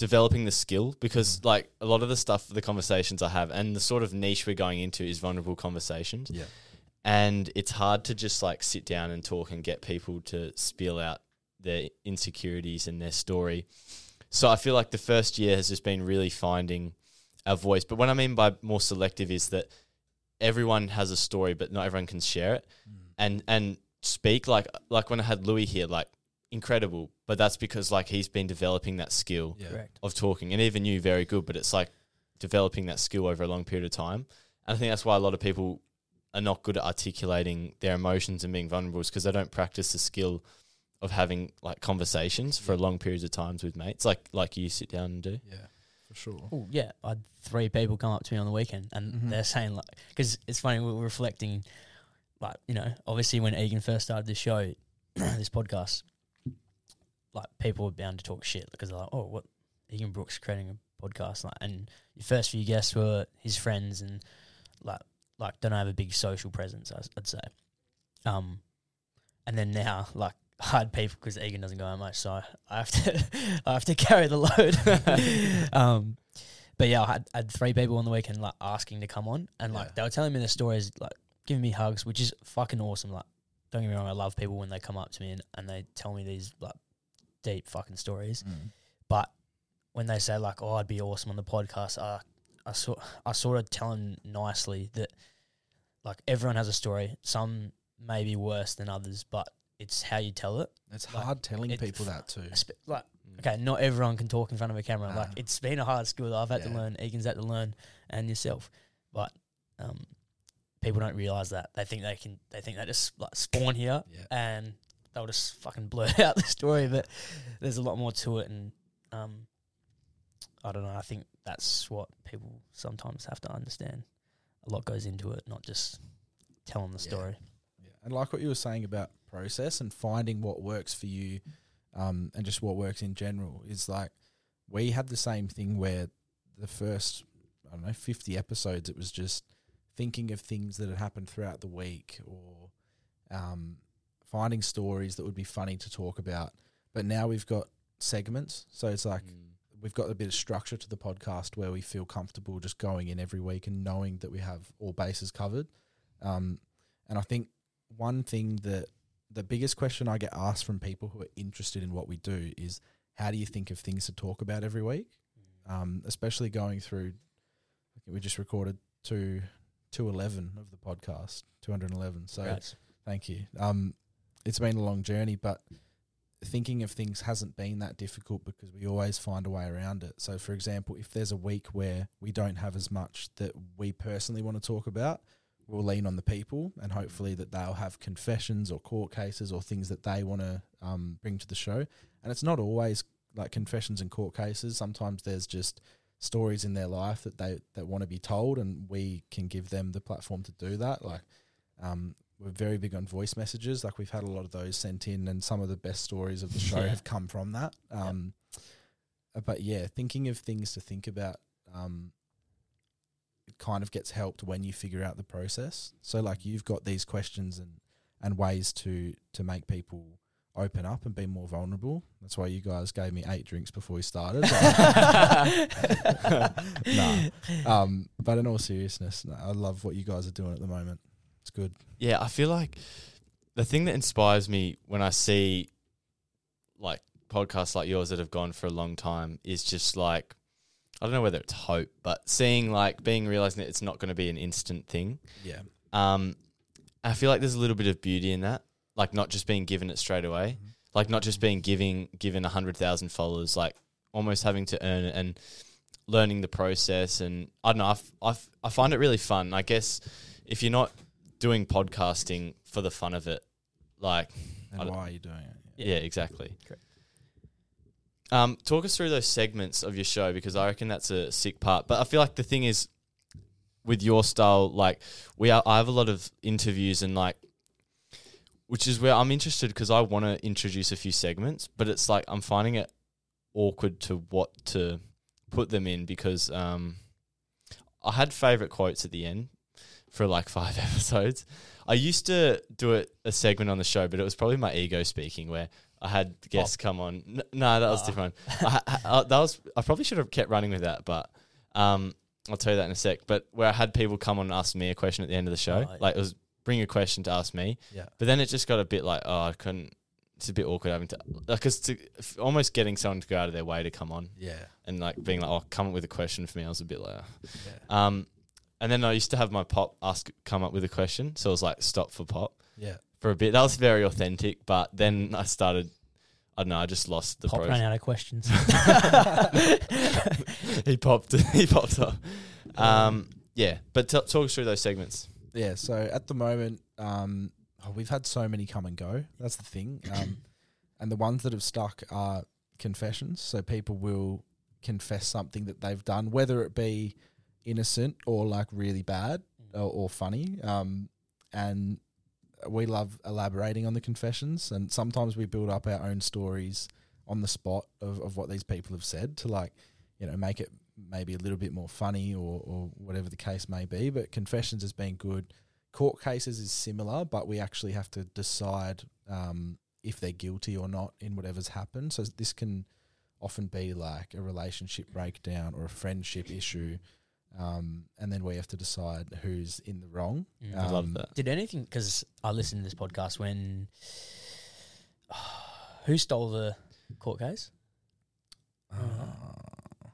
developing the skill because mm. like a lot of the stuff the conversations i have and the sort of niche we're going into is vulnerable conversations. Yeah. and it's hard to just like sit down and talk and get people to spill out their insecurities and their story. So i feel like the first year has just been really finding our voice. But what i mean by more selective is that everyone has a story but not everyone can share it mm. and and speak. Like like when i had louis here like incredible but that's because like he's been developing that skill Yeah. Of talking and even you very good but it's like developing that skill over a long period of time and i think that's why a lot of people are not good at articulating their emotions and being vulnerable is because they don't practice the skill of having like conversations for long periods of times with mates like like you sit down and do Yeah, for sure. Oh yeah, I had three people come up to me on the weekend, and Mhm. they're saying like, because it's funny we we're reflecting, like you know, obviously when Egan first started this show, this podcast, like people were bound to talk shit because they're like, oh, what Egan Brooks creating a podcast, like, and your first few guests were his friends, and like like don't have a big social presence, I- I'd say, um, and then now like. hard people because Egan doesn't go out much, so I, I have to I have to carry the load. um, but yeah, I had, I had three people on the weekend like asking to come on, and like Yeah. they were telling me their stories, like giving me hugs, which is fucking awesome. Like, don't get me wrong, I love people when they come up to me and, and they tell me these like deep fucking stories. Mm. But when they say like, "Oh, I'd be awesome on the podcast," I I sort I sort of tell them nicely that like everyone has a story. Some may be worse than others, but it's how you tell it. It's Like, hard telling it- people that too. Like, okay, not everyone can talk in front of a camera. Nah. Like, it's been a hard skill that I've had to learn. Egan's had to learn, and yourself. But um, people don't realize that. They think they can. They think they just like spawn here, Yeah. and they'll just fucking blurt out the story. But there's a lot more to it, and um, I don't know. I think that's what people sometimes have to understand. A lot goes into it, not just telling the Yeah. story. Yeah. And like what you were saying about process and finding what works for you um, and just what works in general is like we had the same thing where the first, I don't know, 50 episodes, it was just thinking of things that had happened throughout the week or um, finding stories that would be funny to talk about. But now we've got segments. So it's like we've got a bit of structure to the podcast where we feel comfortable just going in every week and knowing that we have all bases covered. Um, and I think one thing that the biggest question I get asked from people who are interested in what we do is how do you think of things to talk about every week? Um, especially going through, we just recorded two, 211 of the podcast, 211. So Congrats. thank you. Um, it's been a long journey, but thinking of things hasn't been that difficult because we always find a way around it. So, for example, if there's a week where we don't have as much that we personally want to talk about, we'll lean on the people and hopefully that they'll have confessions or court cases or things that they want to um, bring to the show. And it's not always like confessions and court cases. Sometimes there's just stories in their life that they that want to be told, and we can give them the platform to do that. Like, um, we're very big on voice messages. Like we've had a lot of those sent in, and some of the best stories of the show Yeah. have come from that. Um, uh, But yeah, thinking of things to think about, um, it kind of gets helped when you figure out the process. So like you've got these questions and and ways to to make people open up and be more vulnerable. That's why you guys gave me eight drinks before we started. nah. Um, but in all seriousness, no, I love what you guys are doing at the moment. It's good. Yeah, I feel like the thing that inspires me when I see like podcasts like yours that have gone for a long time is just like I don't know whether it's hope, but seeing like being realizing that it's not going to be an instant thing. Yeah. Um, I feel like there's a little bit of beauty in that, like not just being given it straight away, like not just being giving given a hundred thousand followers like almost having to earn it and learning the process. And I don't know, I, f- I, f- I find it really fun. I guess if you're not doing podcasting for the fun of it, like, And why are you doing it? yeah, exactly. Um, talk us through those segments of your show because I reckon that's a sick part. But I feel like the thing is, with your style, like we are, I have a lot of interviews and like, which is where I'm interested because I want to introduce a few segments, but it's like I'm finding it awkward to what to put them in because um, I had favorite quotes at the end for like five episodes. I used to do it a segment on the show, but it was probably my ego speaking where I had guests come on. N- no, that was Ah. different. I, I, I- that was I probably should have kept running with that, but um, I'll tell you that in a sec. But where I had people come on and ask me a question at the end of the show, Oh, yeah. like it was bring a question to ask me. Yeah. But then it just got a bit like, oh, I couldn't. It's a bit awkward having to, because to almost getting someone to go out of their way to come on Yeah. and like being like, oh, come up with a question for me. I was a bit like, Yeah. um, and then I used to have my pop ask come up with a question, so it was like stop for pop Yeah. for a bit. That was very authentic, but then I started. I don't know. I just lost the Pop process. ran out of questions. he popped. He popped up. Um, yeah, but t- talk us through those segments. Yeah, so at the moment, um, oh, we've had so many come and go. That's the thing. Um, and the ones that have stuck are confessions. So people will confess something that they've done, whether it be innocent or like really bad or, or funny. Um, and we love elaborating on the confessions. And sometimes we build up our own stories on the spot of, of what these people have said to like, you know, make it maybe a little bit more funny or, or whatever the case may be. But confessions has been good. Court cases is similar, but we actually have to decide um, if they're guilty or not in whatever's happened. So this can often be like a relationship breakdown or a friendship issue. Um, and then we have to decide who's in the wrong. Mm. I love Um, that. Did anything because I listened to this podcast when who stole the court case?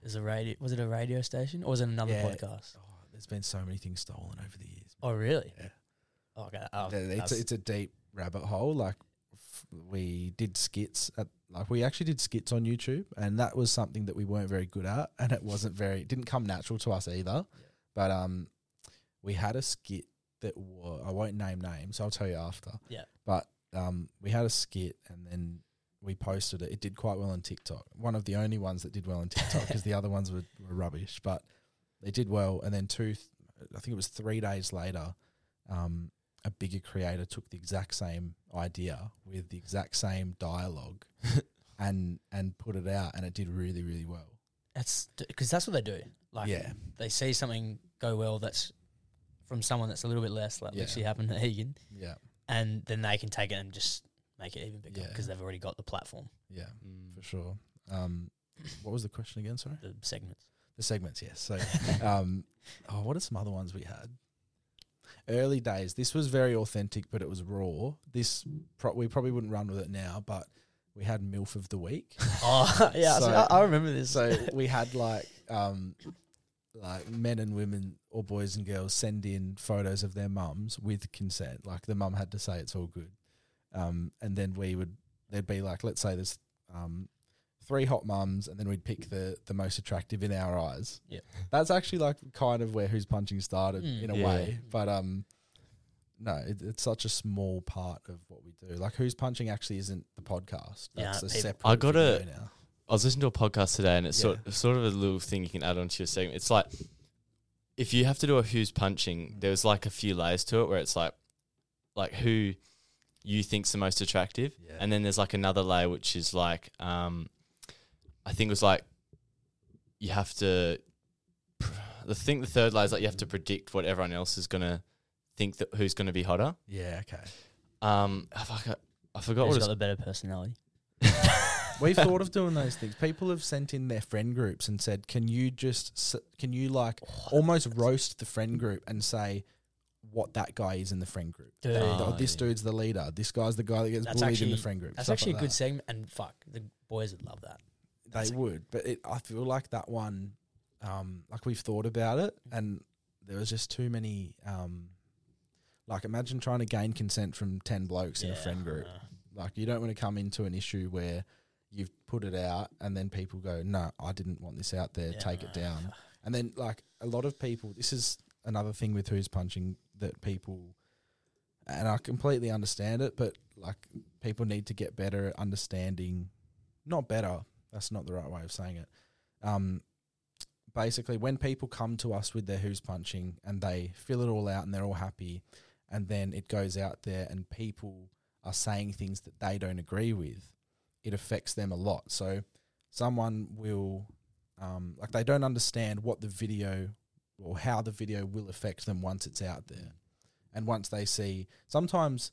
Is a radio? Was it a radio station or was it another Yeah. podcast? Oh, there's been so many things stolen over the years. Oh, really? Yeah. Okay. Oh, it's, a, it's a deep rabbit hole. Like f- we did skits at like we actually did skits on YouTube, and that was something that we weren't very good at, and it wasn't very it didn't come natural to us either. But um, we had a skit that was I won't name names. I'll tell you after. Yeah. But um, we had a skit, and then we posted it. It did quite well on TikTok. One of the only ones that did well on TikTok because the other ones were, were rubbish. But they did well. And then two, th- I think it was three days later, um, a bigger creator took the exact same idea with the exact same dialogue and and put it out, and it did really really well. That's because that's what they do. Like, Yeah. they see something go well that's from someone that's a little bit less, like Yeah. actually happened to Egan, Yeah, and then they can take it and just make it even bigger Yeah. because they've already got the platform, yeah, Mm. for sure. Um, what was the question again? Sorry, the segments. the segments. Yes. So, um, oh, what are some other ones we had? Early days. This was very authentic, but it was raw. This pro- we probably wouldn't run with it now, but we had MILF of the week. Oh yeah, So- I, I remember this. So we had like um like men and women or boys and girls send in photos of their mums with consent. Like the mum had to say it's all good. Um and then we would there'd be like let's say there's um three hot mums and then we'd pick the the most attractive in our eyes. Yeah. That's actually like kind of where who's punching started Mm. in a Yeah. way. But um no, it, it's such a small part of what we do. Like who's punching actually isn't the podcast. Yeah, a separate. I gotta- video now. I was listening to a podcast today, and it's Yeah. sort sort of a little thing you can add onto your segment. It's like if you have to do a who's punching, there's like a few layers to it where it's like like who you think's the most attractive, Yeah. and then there's like another layer which is like um, I think it was like you have to. The thing, the third layer is like you have to predict what everyone else is gonna think that who's gonna be hotter. Yeah, okay. Um, I forgot, I forgot Who's what got it's the better personality? We've thought of doing those things. People have sent in their friend groups and said, "Can you just s- can you like almost roast the friend group and say what that guy is in the friend group? Dude. That- Oh, this yeah. dude's the leader. This guy's the guy that gets That's bullied actually in the friend group. That's stuff actually like a good that. segment, and fuck, the boys would love that. They would, but it, I feel like that one, um, like we've thought about it, and there was just too many. Um, like imagine trying to gain consent from ten blokes in a Yeah, friend group. uh, Like you don't want to come into an issue where you've put it out, and then people go, "No, I didn't want this out there. Yeah, take it no. down." And then like a lot of people, this is another thing with who's punching that people, and I completely understand it, but like people need to get better at understanding, not better. That's not the right way of saying it. Um, basically, when people come to us with their who's punching and they fill it all out and they're all happy, and then it goes out there and people are saying things that they don't agree with, it affects them a lot. So someone will, um, like, they don't understand what the video or how the video will affect them once it's out there. And once they see, sometimes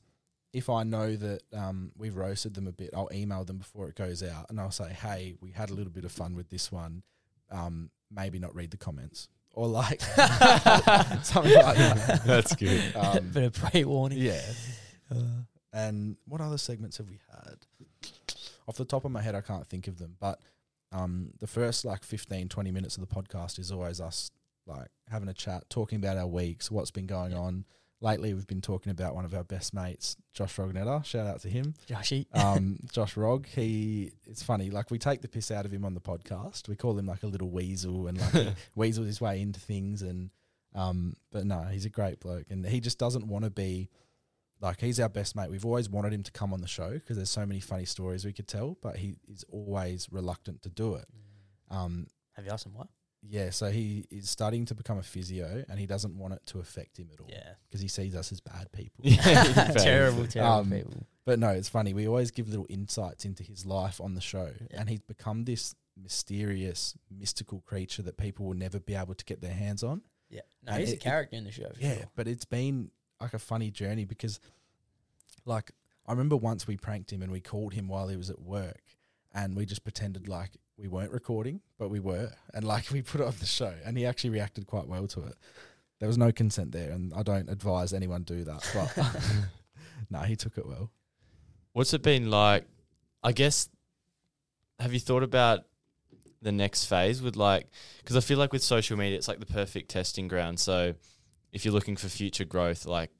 if I know that um, we've roasted them a bit, I'll email them before it goes out and I'll say, hey, we had a little bit of fun with this one. Um, maybe not read the comments. Or like something like that. That's good. Um, Bit of pre-warning. yeah. and what other segments have we had? Off the top of my head, I can't think of them. But um, the first like 15, 20 minutes of the podcast is always us like having a chat, talking about our weeks, what's been going on. Lately, we've been talking about one of our best mates, Josh Rognetta. Shout out to him. Joshy. Um, Josh Rog. He, it's funny. Like we take the piss out of him on the podcast. We call him like a little weasel, and like he weasels his way into things. And um, but no, he's a great bloke, and he just doesn't want to be like he's our best mate. We've always wanted him to come on the show because there's so many funny stories we could tell, but he is always reluctant to do it. Um, Have you asked him what? Yeah, so he is starting to become a physio, and he doesn't want it to affect him at all. Yeah. because he sees us as bad people. terrible, terrible Um, people. But no, it's funny. We always give little insights into his life on the show, Yeah. and he's become this mysterious, mystical creature that people will never be able to get their hands on. Yeah. No, And he's it- a it- character in the show. For yeah, Sure. but it's been like a funny journey because, like, I remember once we pranked him and we called him while he was at work, and we just pretended like we weren't recording, but we were, and like we put it on the show, and he actually reacted quite well to it. There was no consent there, and I don't advise anyone do that, but no, he took it well. What's it been like? I guess. Have you thought about the next phase with like? Because I feel like with social media, it's like the perfect testing ground. So, if you're looking for future growth, like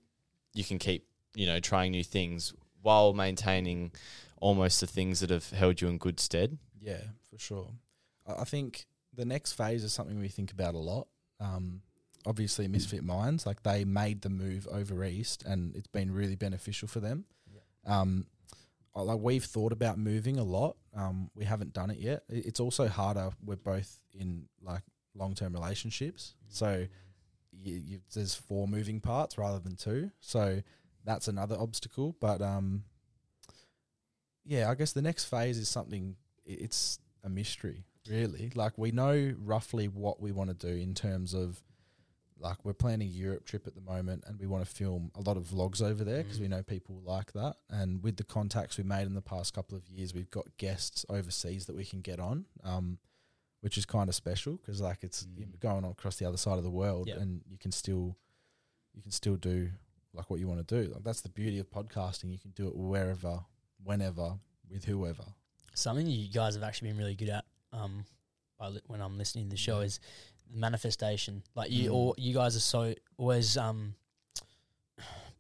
you can keep you know trying new things while maintaining almost the things that have held you in good stead. Yeah, for sure. I think the next phase is something we think about a lot. Um, obviously, Misfit Minds, like they made the move over east, and it's been really beneficial for them. Um, like we've thought about moving a lot. Um, we haven't done it yet. It's also harder. We're both in like long term relationships, so you, you, there's four moving parts rather than two. So that's another obstacle. But um, yeah, I guess the next phase is something. It's a mystery, really. Like we know roughly what we want to do in terms of, like we're planning a Europe trip at the moment, and we want to film a lot of vlogs over there because we know people like that. And with the contacts we made in the past couple of years, we've got guests overseas that we can get on, um, which is kind of special because like it's you're going on across the other side of the world, Yep. and you can still, you can still do like what you want to do. Like that's the beauty of podcasting. You can do it wherever, whenever, with whoever. Something you guys have actually been really good at. Um, by li- when I'm listening to the show is manifestation. Like you, Mm. all you guys are so always um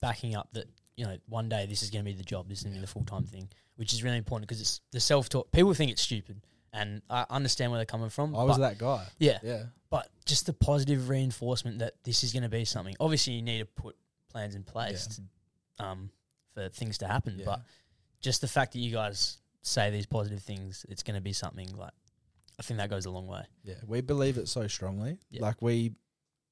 backing up that you know one day this is going to be the job. This is going to be the full time thing, which is really important because it's the self talk. People think it's stupid, and I understand where they're coming from. I was that guy. Yeah, Yeah. But just the positive reinforcement that this is going to be something. Obviously, you need to put plans in place to, um, for things to happen. Yeah. But just the fact that you guys say these positive things, it's going to be something like. I think that goes a long way. Yeah, we believe it so strongly. Yeah. Like we,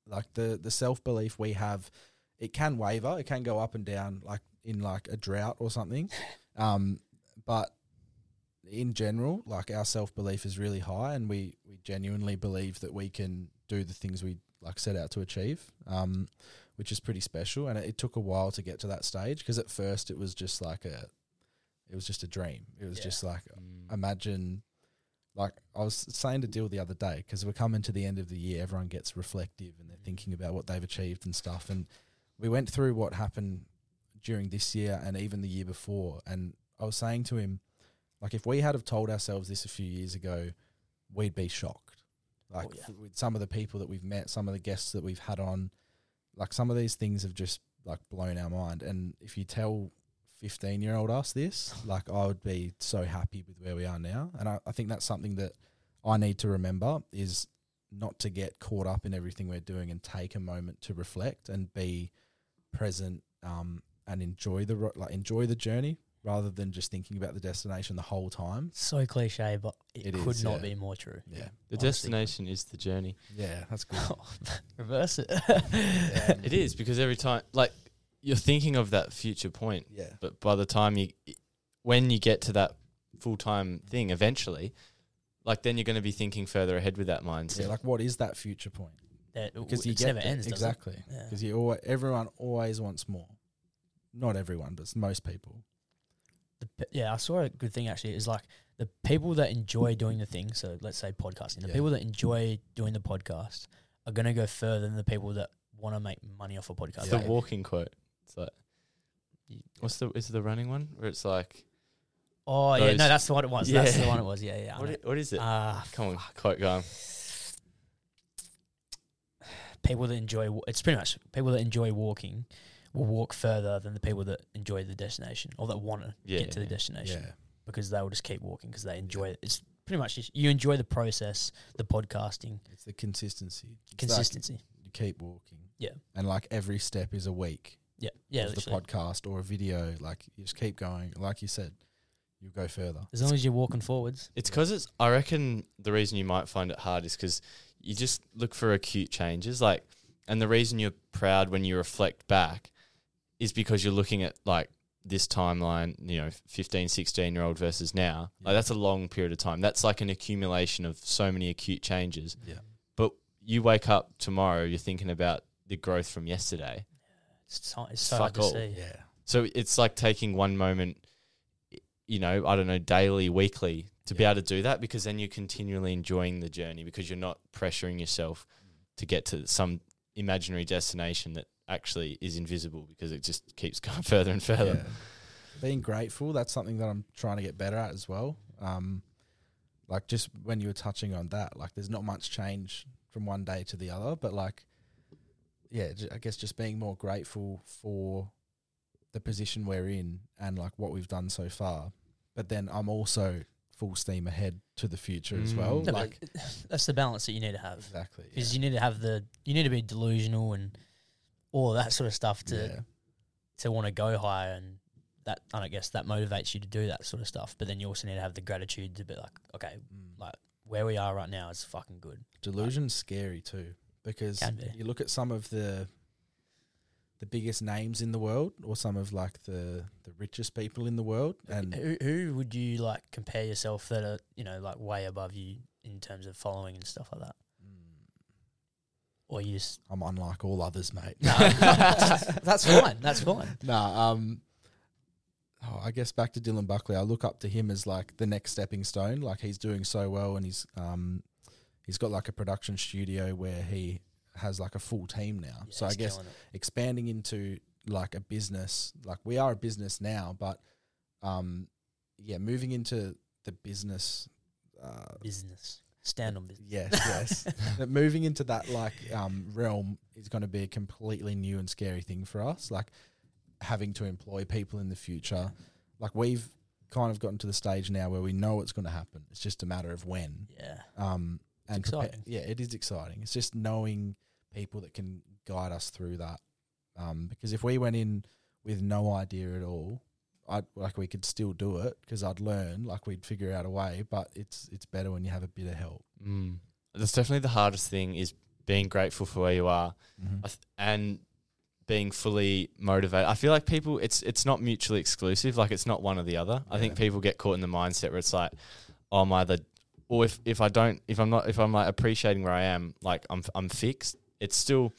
like the the self belief we have, it can waver, it can go up and down, like in like a drought or something. Um, but in general, like our self belief is really high, and we we genuinely believe that we can do the things we like set out to achieve. Um, which is pretty special, and it, it took a while to get to that stage because at first it was just like a, it was just a dream. It was Yeah. just like uh, mm. imagine like I was saying to Dyl the other day because we're coming to the end of the year, everyone gets reflective and they're mm. thinking about what they've achieved and stuff. And we went through what happened during this year and even the year before. And I was saying to him, like, if we had have told ourselves this a few years ago, we'd be shocked. Oh, like Oh, yeah. f- with some of the people that we've met, some of the guests that we've had on, like some of these things have just like blown our mind. And if you tell fifteen year old us this, like I would be so happy with where we are now. And I, I think that's something that I need to remember is not to get caught up in everything we're doing and take a moment to reflect and be present um, and enjoy the ro- like enjoy the journey rather than just thinking about the destination the whole time. So cliche, but it, It could is, not yeah. be more true. Yeah. The Honestly. destination is the journey. Yeah, that's good. Reverse it. It is because every time, like, you're thinking of that future point. Yeah. But by the time you, when you get to that full time thing, eventually, like, then you're going to be thinking further ahead with that mindset. Yeah, like what is that future point? That- Because you it get never ends, does it? exactly. Yeah. Because you always, everyone always wants more. Not everyone, but most people. the, pe- yeah, I saw a good thing actually. Is like the people that enjoy doing the thing. So let's say podcasting. The Yeah. people that enjoy doing the podcast are going to go further than the people that want to make money off a podcast. It's the Like, walking quote. It's like, what's the, is it the running one? Where it's like, oh yeah, no, that's the one it was. That's the one it was. Yeah, yeah. What, i- what is it? Ah, Come on, quote going. people that enjoy it's pretty much people that enjoy walking will walk further than the people that enjoy the destination or that want to Yeah, get to the destination Yeah. because they will just keep walking because they enjoy it. It's pretty much just, you enjoy the process, the podcasting, It's the consistency. It's like consistency. you keep walking. Yeah. And like every step is a week. Yeah, yeah. of the literally. podcast or a video. Like you just keep going. Like you said, you go further. As long as you're walking forwards. It's because it's. I reckon the reason you might find it hard is because you just look for acute changes. Like, and the reason you're proud when you reflect back is because you're looking at like this timeline. You know, 15, 16 year old versus now. Like that's a long period of time. That's like an accumulation of so many acute changes. Yeah. But you wake up tomorrow, you're thinking about the growth from yesterday. It's so, it's so hard Fuck to all. see. Yeah. So it's like taking one moment, you know, I don't know, daily, weekly to be able to do that because then you're continually enjoying the journey because you're not pressuring yourself to get to some imaginary destination that actually is invisible because it just keeps going further and further. Yeah. Being grateful, that's something that I'm trying to get better at as well. Um, like just when you were touching on that, like there's not much change from one day to the other, but like, yeah, I guess just being more grateful for the position we're in and like what we've done so far. But then I'm also full steam ahead to the future as well. No, like that's the balance that you need to have. exactly. Because you need to have the you need to be delusional and all that sort of stuff to Yeah. to want to go higher and that and I guess that motivates you to do that sort of stuff. But then you also need to have the gratitude to be like, okay, Mm. like where we are right now is fucking good. Delusion's scary too because be. you look at some of the the biggest names in the world or some of like the the richest people in the world and who who would you like compare yourself that are you know like way above you in terms of following and stuff like that? Or you just I'm unlike all others, mate. no, that's fine. That's fine. Nah, um oh, I guess back to Dylan Buckley. I look up to him as like the next stepping stone. Like he's doing so well and he's um he's got like a production studio where he has like a full team now. so I guess expanding into like a business, like we are a business now, but um yeah, moving into the business uh Business. Stand on business. Yes, yes. moving into that like um, realm is going to be a completely new and scary thing for us. Like having to employ people in the future. Like we've kind of gotten to the stage now where we know it's going to happen. It's just a matter of when. Yeah. Um, and It's prepa- exciting. yeah, it is exciting. It's just knowing people that can guide us through that. Um, because if we went in with no idea at all, I like we could still do it because I'd learn, like we'd figure out a way. But it's it's better when you have a bit of help. Mm. That's definitely the hardest thing is being grateful for where you are Mhm. Th- and being fully motivated. I feel like people it's it's not mutually exclusive. Like it's not one or the other. I think people get caught in the mindset where it's like, oh, I'm either or if if I don't if I'm not if I'm like appreciating where I am, like I'm I'm fixed. It's still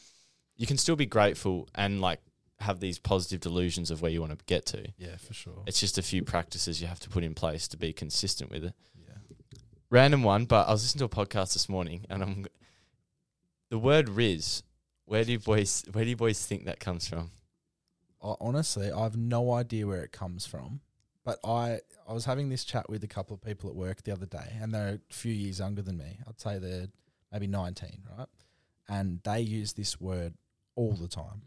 you can still be grateful and like have these positive delusions of where you want to get to. Yeah, for sure. It's just a few practices you have to put in place to be consistent with it. Yeah. Random one, but I was listening to a podcast this morning, and I'm the word "rizz." Where do you boys Where do you boys think that comes from? I, honestly, I have no idea where it comes from. But I, I was having this chat with a couple of people at work the other day, and they're a few years younger than me. I'd say they're maybe 19, right? And they use this word all the time.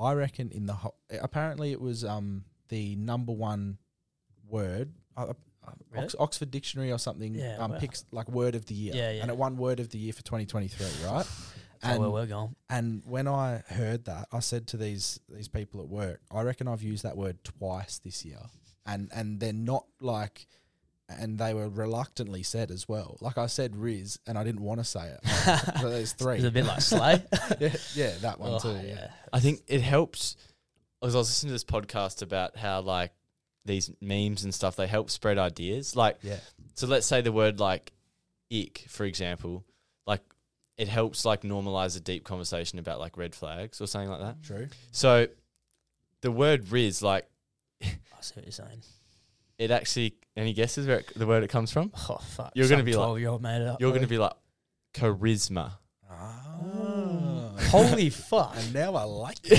I reckon in the ho- apparently it was um the number one word. Uh, uh, Really? Ox- Oxford Dictionary or something Yeah, um, wow. picks like word of the year, Yeah, yeah. and it won word of the year for 2023, right? That's where we're going. And when I heard that, I said to these these people at work, I reckon I've used that word twice this year, and and they're not like, and they were reluctantly said as well. Like I said, Rizz, and I didn't want to say it. so there's three. It's a bit like Slay. yeah, yeah, that one Oh, too. yeah. Yeah. I think it helps. As I was listening to this podcast about how like these memes and stuff, they help spread ideas. Like, Yeah. so let's say the word like "ick," for example, like it helps like normalize a deep conversation about like red flags or something like that. True. So the word "rizz," like I see what you're saying. it actually. Any guesses where it, the word it comes from? Oh fuck! You're gonna be like- 12 year old made it up. You're going to be like charisma. Ah. Holy fuck! And now I like it.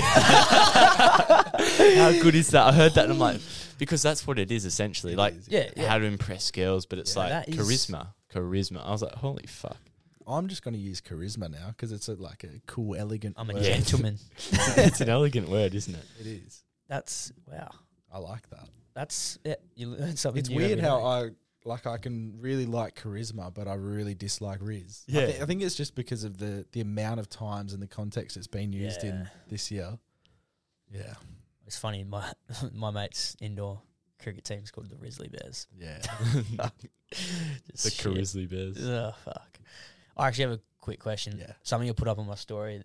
How good is that? I heard that and I'm like, because that's what it is essentially. It like, is, Yeah, yeah. how to impress girls, but it's Yeah, like charisma. Charisma. I was like, holy fuck. I'm just going to use charisma now because it's a, like a cool, elegant. I'm a word. gentleman. it's an elegant word, isn't it? It is. That's wow. I like that. That's yeah. You learn something. It's new weird every how day. I like I can really like charisma, but I really dislike Rizz. I, Yeah. I think it's just because of the the amount of times and the context it's been used in this year. Yeah, It's funny. My my mate's indoor cricket team's called the Risley Bears. yeah. Just The shit. Grizzly Bears. Oh fuck! I actually have a quick question. Yeah. Something you put up on my story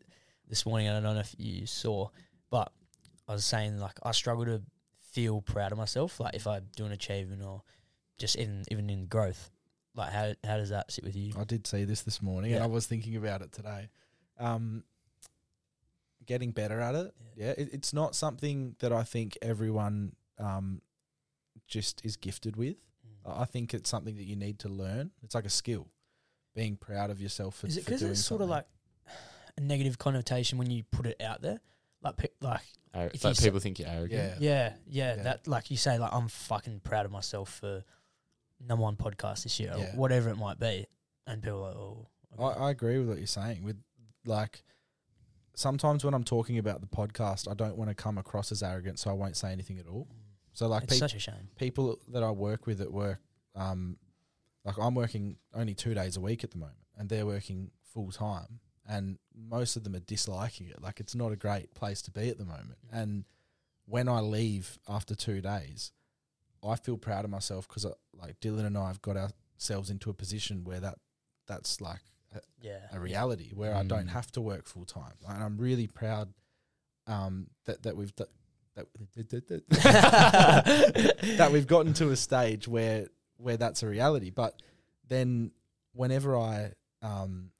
this morning. I don't know if you saw, but I was saying like I struggle to feel proud of myself. Like if I do an achievement or just even even in growth. Like how how does that sit with you? I did see this this morning, and I was thinking about it today. Um, getting better at it. Yeah, it, it's not something that I think everyone um, just is gifted with. Mm. I think it's something that you need to learn. It's like a skill. Being proud of yourself for, Is it because it's sort of like a negative connotation when you put it out there? Like pe- like Ar- If like you sa- people think you're arrogant. Yeah. Yeah, yeah, Yeah. That like you say, like I'm fucking proud of myself for number one podcast this year, Yeah. or whatever it might be, and people are like, oh, okay. I, I agree with what you're saying. With like, sometimes when I'm talking about the podcast, I don't want to come across as arrogant, so I won't say anything at all. So like, it's peop- such a shame. people that I work with at work, um, like I'm working only two days a week at the moment, and they're working full time, and most of them are disliking it. Like it's not a great place to be at the moment. And when I leave after two days, I feel proud of myself because like Dylan and I have got ourselves into a position where that that's like a, Yeah, a reality where I don't Mm. have to work full time, and I'm really proud um, that that we've d- that that we've gotten to a stage where where that's a reality. But then whenever I um,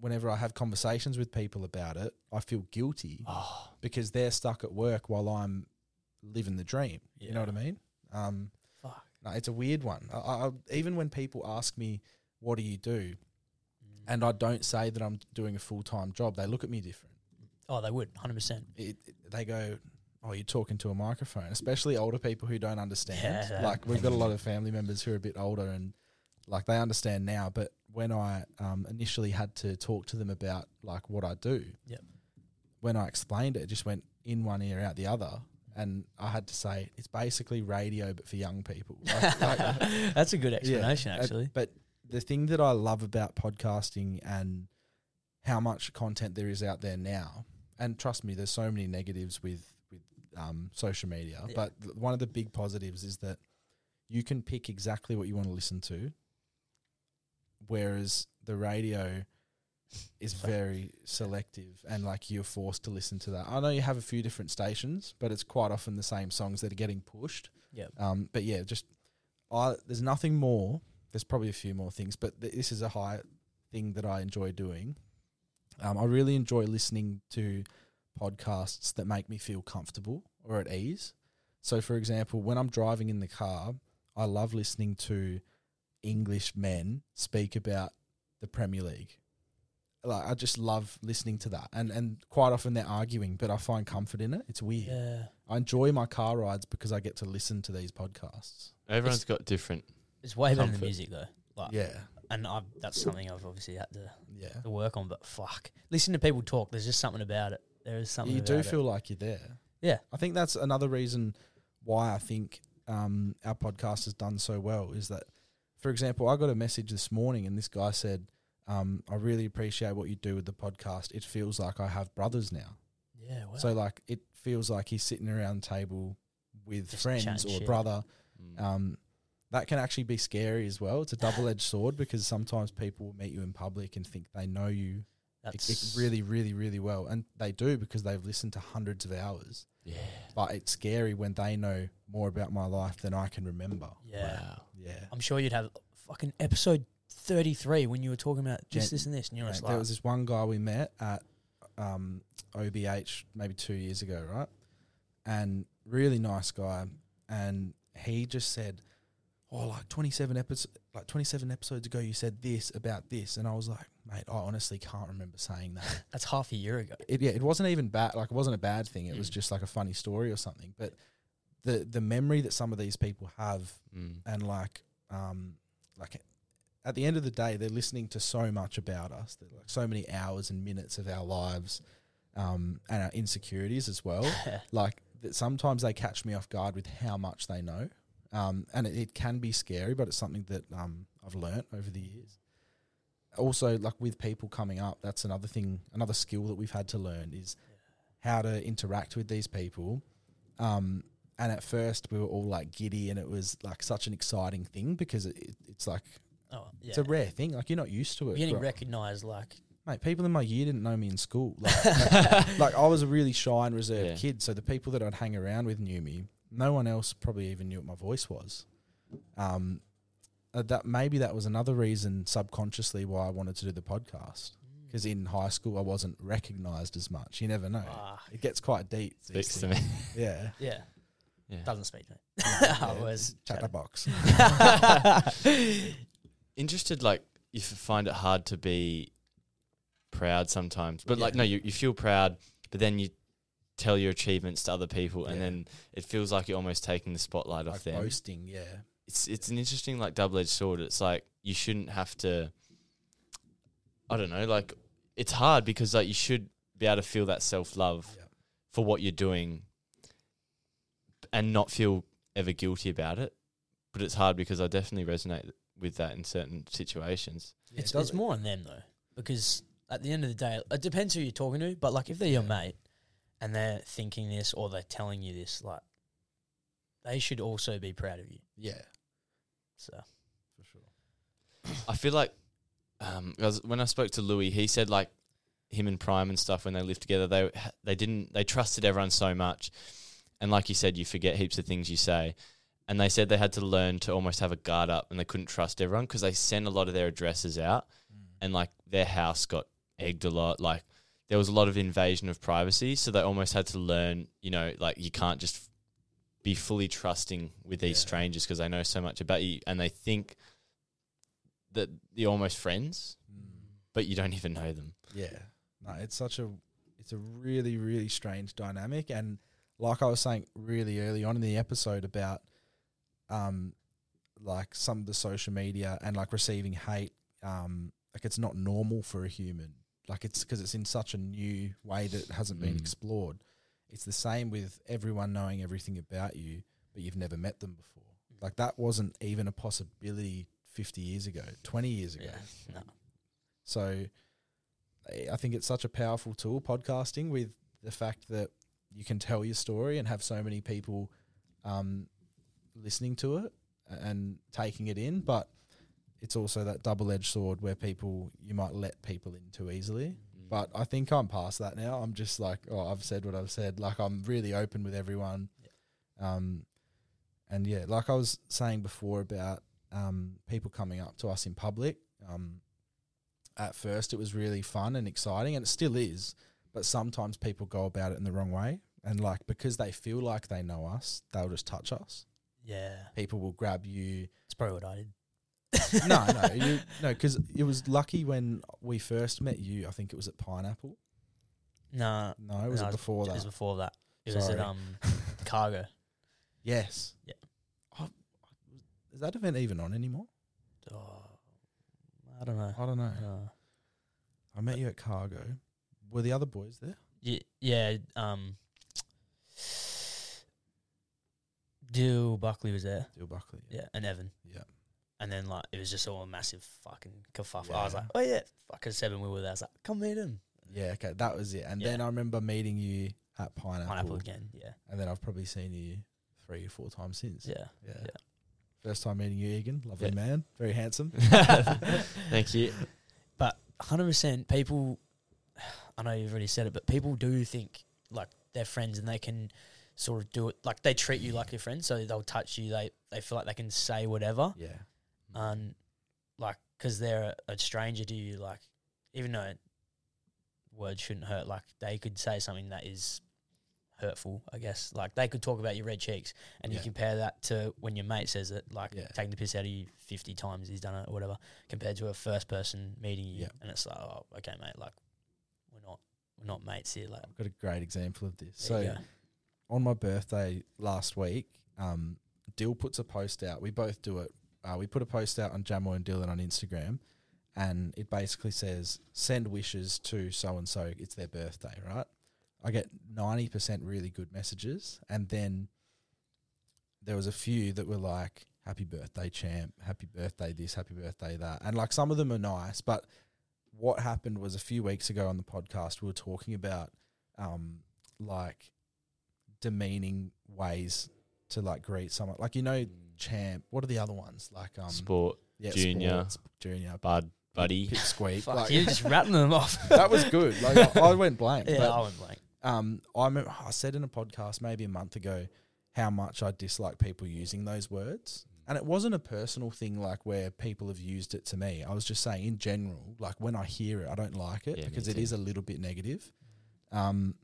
whenever I have conversations with people about it, I feel guilty Oh, because they're stuck at work while I'm living the dream. You know what I mean? Um, fuck. no, it's a weird one. I, I, even when people ask me, "What do you do?" Mm. and I don't say that I'm doing a full time job, they look at me different. Oh, they would, hundred percent. They go, "Oh, you're talking to a microphone." Especially older people who don't understand. Yeah. Like we've got a lot of family members who are a bit older and like they understand now. But when I um, initially had to talk to them about like what I do, Yep. when I explained it, it just went in one ear out the other. And I had to say it's basically radio, but for young people. Like- like- That's a good Yeah, explanation, uh, actually. But the thing that I love about podcasting and how much content there is out there now, and trust me, there's so many negatives with with um, social media. Yeah. But th- one of the big positives is that you can pick exactly what you want to listen to, whereas the radio is very selective and like you're forced to listen to that. I know you have a few different stations, but it's quite often the same songs that are getting pushed. Yep. Um, but yeah, just I there's nothing more. There's probably a few more things, but th- this is a high thing that I enjoy doing. Um, I really enjoy listening to podcasts that make me feel comfortable or at ease. So, for example, when I'm driving in the car, I love listening to English men speak about the Premier League. Like I just love listening to that, and and quite often they're arguing, but I find comfort in it. It's weird. Yeah, I enjoy my car rides because I get to listen to these podcasts. Everyone's got different. it's way better than Comfort. music though. Like, Yeah, and I've, that's something I've obviously had to, yeah. to work on. But fuck, listen to people talk. There's just something about it. There is something. You do about feel it. like you're there. Yeah. I think that's another reason why I think um, our podcast has done so well is that, for example, I got a message this morning and this guy said, um, I really appreciate what you do with the podcast. It feels like I have brothers now. Yeah, wow. So like it feels like he's sitting around the table with Just friends or a shit. brother. Mm. Um, that can actually be scary as well. It's a double edged sword because sometimes people will meet you in public and think they know you it, it really, really, really well, and they do because they've listened to hundreds of hours. yeah. But it's scary when they know more about my life than I can remember. yeah. Wow. Yeah. I'm sure you'd have fucking episode 33 when you were talking about just Gen- this and this, and you're just there was this one guy we met at um, OBH maybe two years ago, right? And really nice guy, and he just said, "Oh, like twenty seven episodes, like twenty seven episodes ago, you said this about this," and I was like, "Mate, I honestly can't remember saying that." that's half a year ago. it, yeah, it wasn't even bad. Like it wasn't a bad thing. It was Mm. just like a funny story or something. But the the memory that some of these people have, Mm. and like um like at the end of the day, they're listening to so much about us. They're like so many hours and minutes of our lives, um, and our insecurities as well. like that sometimes they catch me off guard with how much they know. Um, and it, it can be scary, but it's something that um, I've learnt over the years. Also, like with people coming up, that's another thing, another skill that we've had to learn is how to interact with these people. Um, and at first, we were all like giddy, and it was like such an exciting thing because it, it, it's like oh, yeah. it's a rare thing. Like you're not used to it. You're getting Right. recognised like, Mate, people in my year didn't know me in school. Like, like, like, I was a really shy and reserved Yeah. kid, so the people that I'd hang around with knew me. No one else probably even knew what my voice was. Um, uh, that maybe that was another reason subconsciously why I wanted to do the podcast. Because in high school I wasn't recognised as much. You never know. ah, It gets quite deep. Speaks to me. Yeah. yeah, Yeah. doesn't speak to me. Yeah. I was Chatterbox. Interested, like, you find it hard to be proud sometimes, but like, no, you, you feel proud, but then you tell your achievements to other people, and Yeah. then it feels like you're almost taking the spotlight off like them. boasting, yeah. It's it's an interesting like double edged sword. It's like you shouldn't have to. I don't know. Like it's hard because like you should be able to feel that self love Yeah. for what you're doing, and not feel ever guilty about it. But it's hard because I definitely resonate with that in certain situations. Yeah, it's, it it's more on them though, because at the end of the day, it depends who you're talking to. But like, if they're your mate and they're thinking this or they're telling you this, like, they should also be proud of you. Yeah, So for sure. I feel like um, 'cause when I spoke to Louis, he said like him and Prime and stuff when they lived together, they they didn't they trusted everyone so much, and like you said, you forget heaps of things you say, and they said they had to learn to almost have a guard up, and they couldn't trust everyone because they sent a lot of their addresses out, and like their house got egged a lot, like. There was a lot of invasion of privacy, so they almost had to learn, you know, like you can't just be fully trusting with these Yeah. strangers because they know so much about you and they think that you're almost friends, but you don't even know them. Yeah. No, it's such a it's a really, really strange dynamic and like I was saying really early on in the episode about um like some of the social media and like receiving hate, um, like it's not normal for a human. Like it's because it's in such a new way that hasn't been Mm. explored. It's the same with everyone knowing everything about you, but you've never met them before. Like that wasn't even a possibility 50 years ago, 20 years ago. yeah, no. So I- think it's such a powerful tool, podcasting, with the fact that you can tell your story and have so many people um, listening to it and taking it in. But it's also that double edged sword where people, you might let people in too easily. But I think I'm past that now. I'm just like, oh, I've said what I've said. Like I'm really open with everyone. Um, and yeah, like I was saying before about um, people coming up to us in public. Um, at first, it was really fun and exciting, and it still is. But sometimes people go about it in the wrong way, and like because they feel like they know us, they'll just touch us. yeah, People will grab you. it's probably what I did. no, no, you, no, because it was lucky when we first met you. I think it was at Pineapple. No, No, it was no, it before It that? was before that. It was at um cargo. yes. Yeah. Oh, is that event even on anymore? Oh, I don't know. I don't know. Uh, I met you at Cargo. Were the other boys there? yeah, yeah. Um, Dyl Buckley was there. Dyl Buckley. Yeah, and Evan. Yeah. And then like it was just all a massive fucking kerfuffle. I was like, oh yeah, fucking seven we were there. I was like, come meet him. Yeah, okay, that was it. And Yeah. then I remember meeting you at Pineapple. Pineapple again. Yeah. And then I've probably seen you three or four times since. Yeah. Yeah. Yeah. First time meeting you, Egan. Lovely Yeah. man. Very handsome. Thank you. But hundred percent, people. I know you've already said it, but people do think like they're friends and they can sort of do it like they treat you like your friend, so they'll touch you. They they feel like they can say whatever, Yeah. And like because they're a, a stranger to you, like even though words shouldn't hurt, like they could say something that is hurtful. I guess like they could talk about your red cheeks, and Yeah. you compare that to when your mate says it, like Yeah. taking the piss out of you fifty times he's done it or whatever, compared to a first person meeting you, Yeah. and it's like, oh, okay, mate, like we're not we're not mates here, like. I've got a great example of this. There so on my birthday last week, um, Dyl puts a post out. We both do it. Uh, we put a post out on Jamo and Dylan on Instagram, and it basically says, "Send wishes to so and so. It's their birthday." Right? I get ninety percent really good messages, and then there was a few that were like, "Happy birthday, champ! Happy birthday, this! Happy birthday, that!" And like some of them are nice, but what happened was a few weeks ago on the podcast we were talking about um, like demeaning ways to like greet someone. Like you know, champ. What are the other ones? Like um, Sport, yeah, junior, sports, junior, bud, buddy. pipsqueak. Fuck, like, you just rattling them off. that was good. Like I, I went blank. Yeah, but, I went blank. Um, I remember I said in a podcast maybe a month ago how much I dislike people using those words. And it wasn't a personal thing like where people have used it to me. I was just saying in general, like when I hear it, I don't like it Yeah, because it is a little bit negative. Um,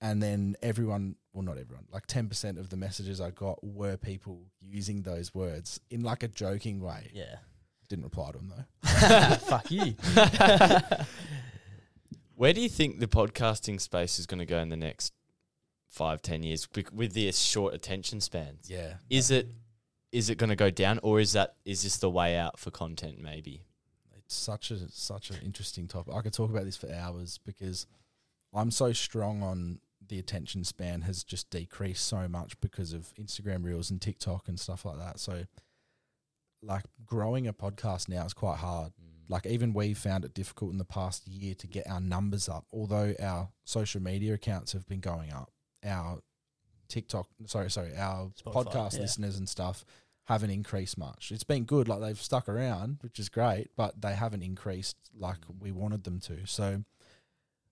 and then everyone, well, not everyone, like 10% of the messages I got were people using those words in like a joking way. Yeah. Didn't reply to them though. Fuck you. Where do you think the podcasting space is going to go in the next five, ten years with the short attention spans? Yeah. Is it is it going to go down, or is that is this the way out for content? Maybe. it's such a such an interesting topic. I could talk about this for hours because I'm so strong on the attention span has just decreased so much because of Instagram Reels and TikTok and stuff like that. So like growing a podcast now is quite hard. Mm. Like even we found it difficult in the past year to get our numbers up, although our social media accounts have been going up. Our TikTok, sorry, sorry, our Spotify, podcast yeah. listeners and stuff haven't increased much. It's been good, like they've stuck around, which is great, but they haven't increased like mm. we wanted them to. So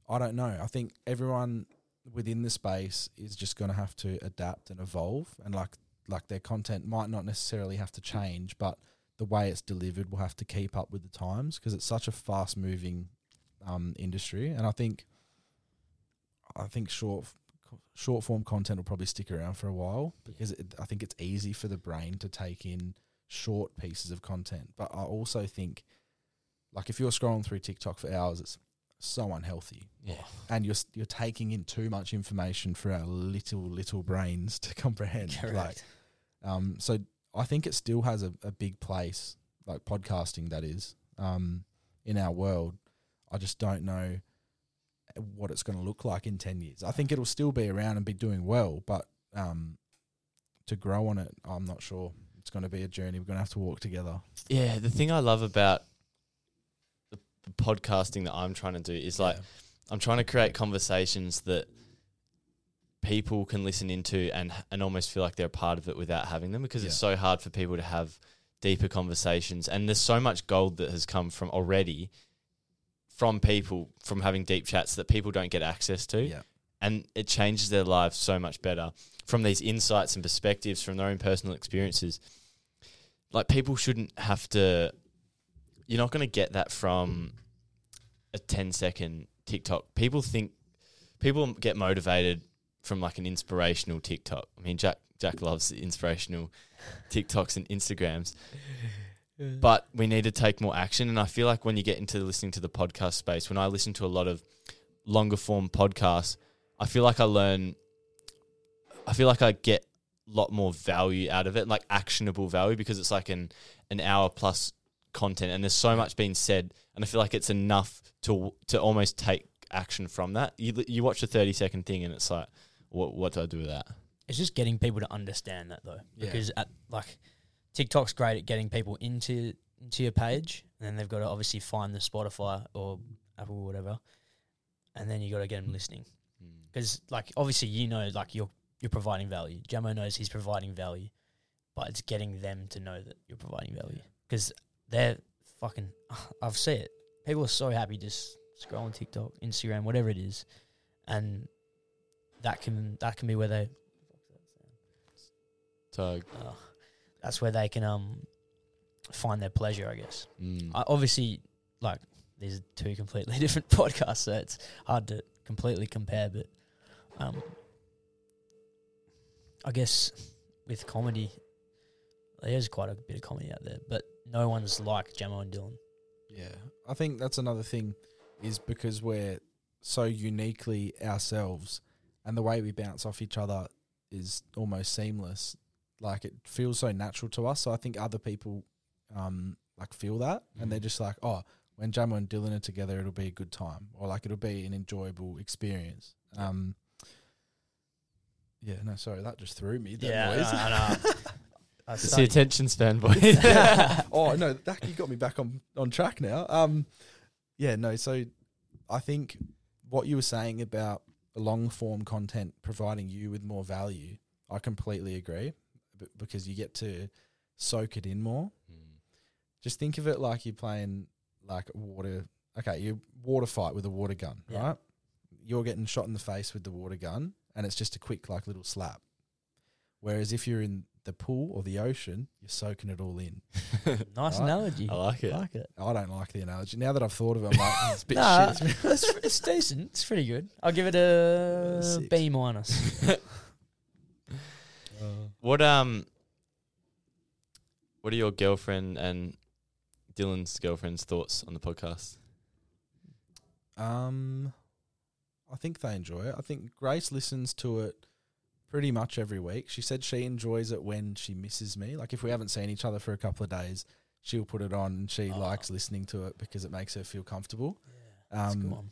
I don't know. I think everyone within the space is just going to have to adapt and evolve, and like like their content might not necessarily have to change, but the way it's delivered will have to keep up with the times because it's such a fast moving um, industry. And I think I think short short form content will probably stick around for a while because it, I think it's easy for the brain to take in short pieces of content. But I also think, like, if you're scrolling through TikTok for hours, it's so unhealthy. Yeah. And you're you're taking in too much information for our little little brains to comprehend. Correct. Like, um, so I think it still has a, a big place, like podcasting, that is, um, in our world. I just don't know what it's going to look like in 10 years. I think it'll still be around and be doing well, but um, to grow on it, I'm not sure. It's going to be a journey. We're going to have to walk together. Yeah, the thing I love about the, podcasting that I'm trying to do is like I'm trying to create conversations that people can listen into and and almost feel like they're a part of it without having them because it's so hard for people to have deeper conversations. And there's so much gold that has come from already from people from having deep chats that people don't get access to. Yeah. and it changes their lives so much better from these insights and perspectives from their own personal experiences. Like people shouldn't have to you're not going to get that from a 10 second TikTok. People think people get motivated from like an inspirational TikTok. I mean Jack Jack loves inspirational TikToks and Instagrams. But we need to take more action and I feel like when you get into listening to the podcast space, when I listen to a lot of longer form podcasts, I feel like I learn I feel like I get a lot more value out of it, like actionable value, because it's like an an hour plus content, and there's so much being said, and I feel like it's enough to to almost take action from that. You you watch a thirty second thing, and it's like, what what do I do with that? it's just getting people to understand that though, Yeah. because at like TikTok's great at getting people into into your page, and then they've got to obviously find the Spotify or Apple or whatever, and then you got to get them listening. Hmm. Because like obviously you know like you're you're providing value. Jamo knows he's providing value, but it's getting them to know that you're providing value because they're fucking. I've seen it. People are so happy just scrolling TikTok, Instagram, whatever it is, and that can that can be where they. So Oh, that's where they can um find their pleasure, I guess. Mm. I, obviously, like these are two completely different podcasts, so it's hard to completely compare. But um, I guess with comedy, there's quite a bit of comedy out there, but no one's like Jamo and Dylan. Yeah, I think that's another thing, is because we're so uniquely ourselves, and the way we bounce off each other is almost seamless. Like it feels so natural to us. So I think other people, um, like feel that, and they're just like, oh, when Jamo and Dylan are together, it'll be a good time, or like it'll be an enjoyable experience. Um, yeah, no, sorry, that just threw me. That Yeah, noise. I know, I know. It's the attention span, boy. oh no, that you got me back on on track now. Um, yeah, no. So I think what you were saying about long form content providing you with more value, I completely agree, b- because you get to soak it in more. Just think of it like you're playing like water. Okay, you water fight with a water gun, Yeah. right? You're getting shot in the face with the water gun, and it's just a quick like little slap. Whereas if you're in the pool or the ocean, you're soaking it all in. Nice Right? analogy. I like it. I like it. I don't like the analogy. Now that I've thought of it, I'm like, "Oh, it's a bit Nah, shit. it's, it's decent. It's pretty good. I'll give it a Six. B minus. What um what are your girlfriend and Dylan's girlfriend's thoughts on the podcast? Um, I think they enjoy it. I think Grace listens to it pretty much every week. She said she enjoys it when she misses me. Like if we haven't seen each other for a couple of days, she'll put it on and she Oh. likes listening to it because it makes her feel comfortable. That's a good Um,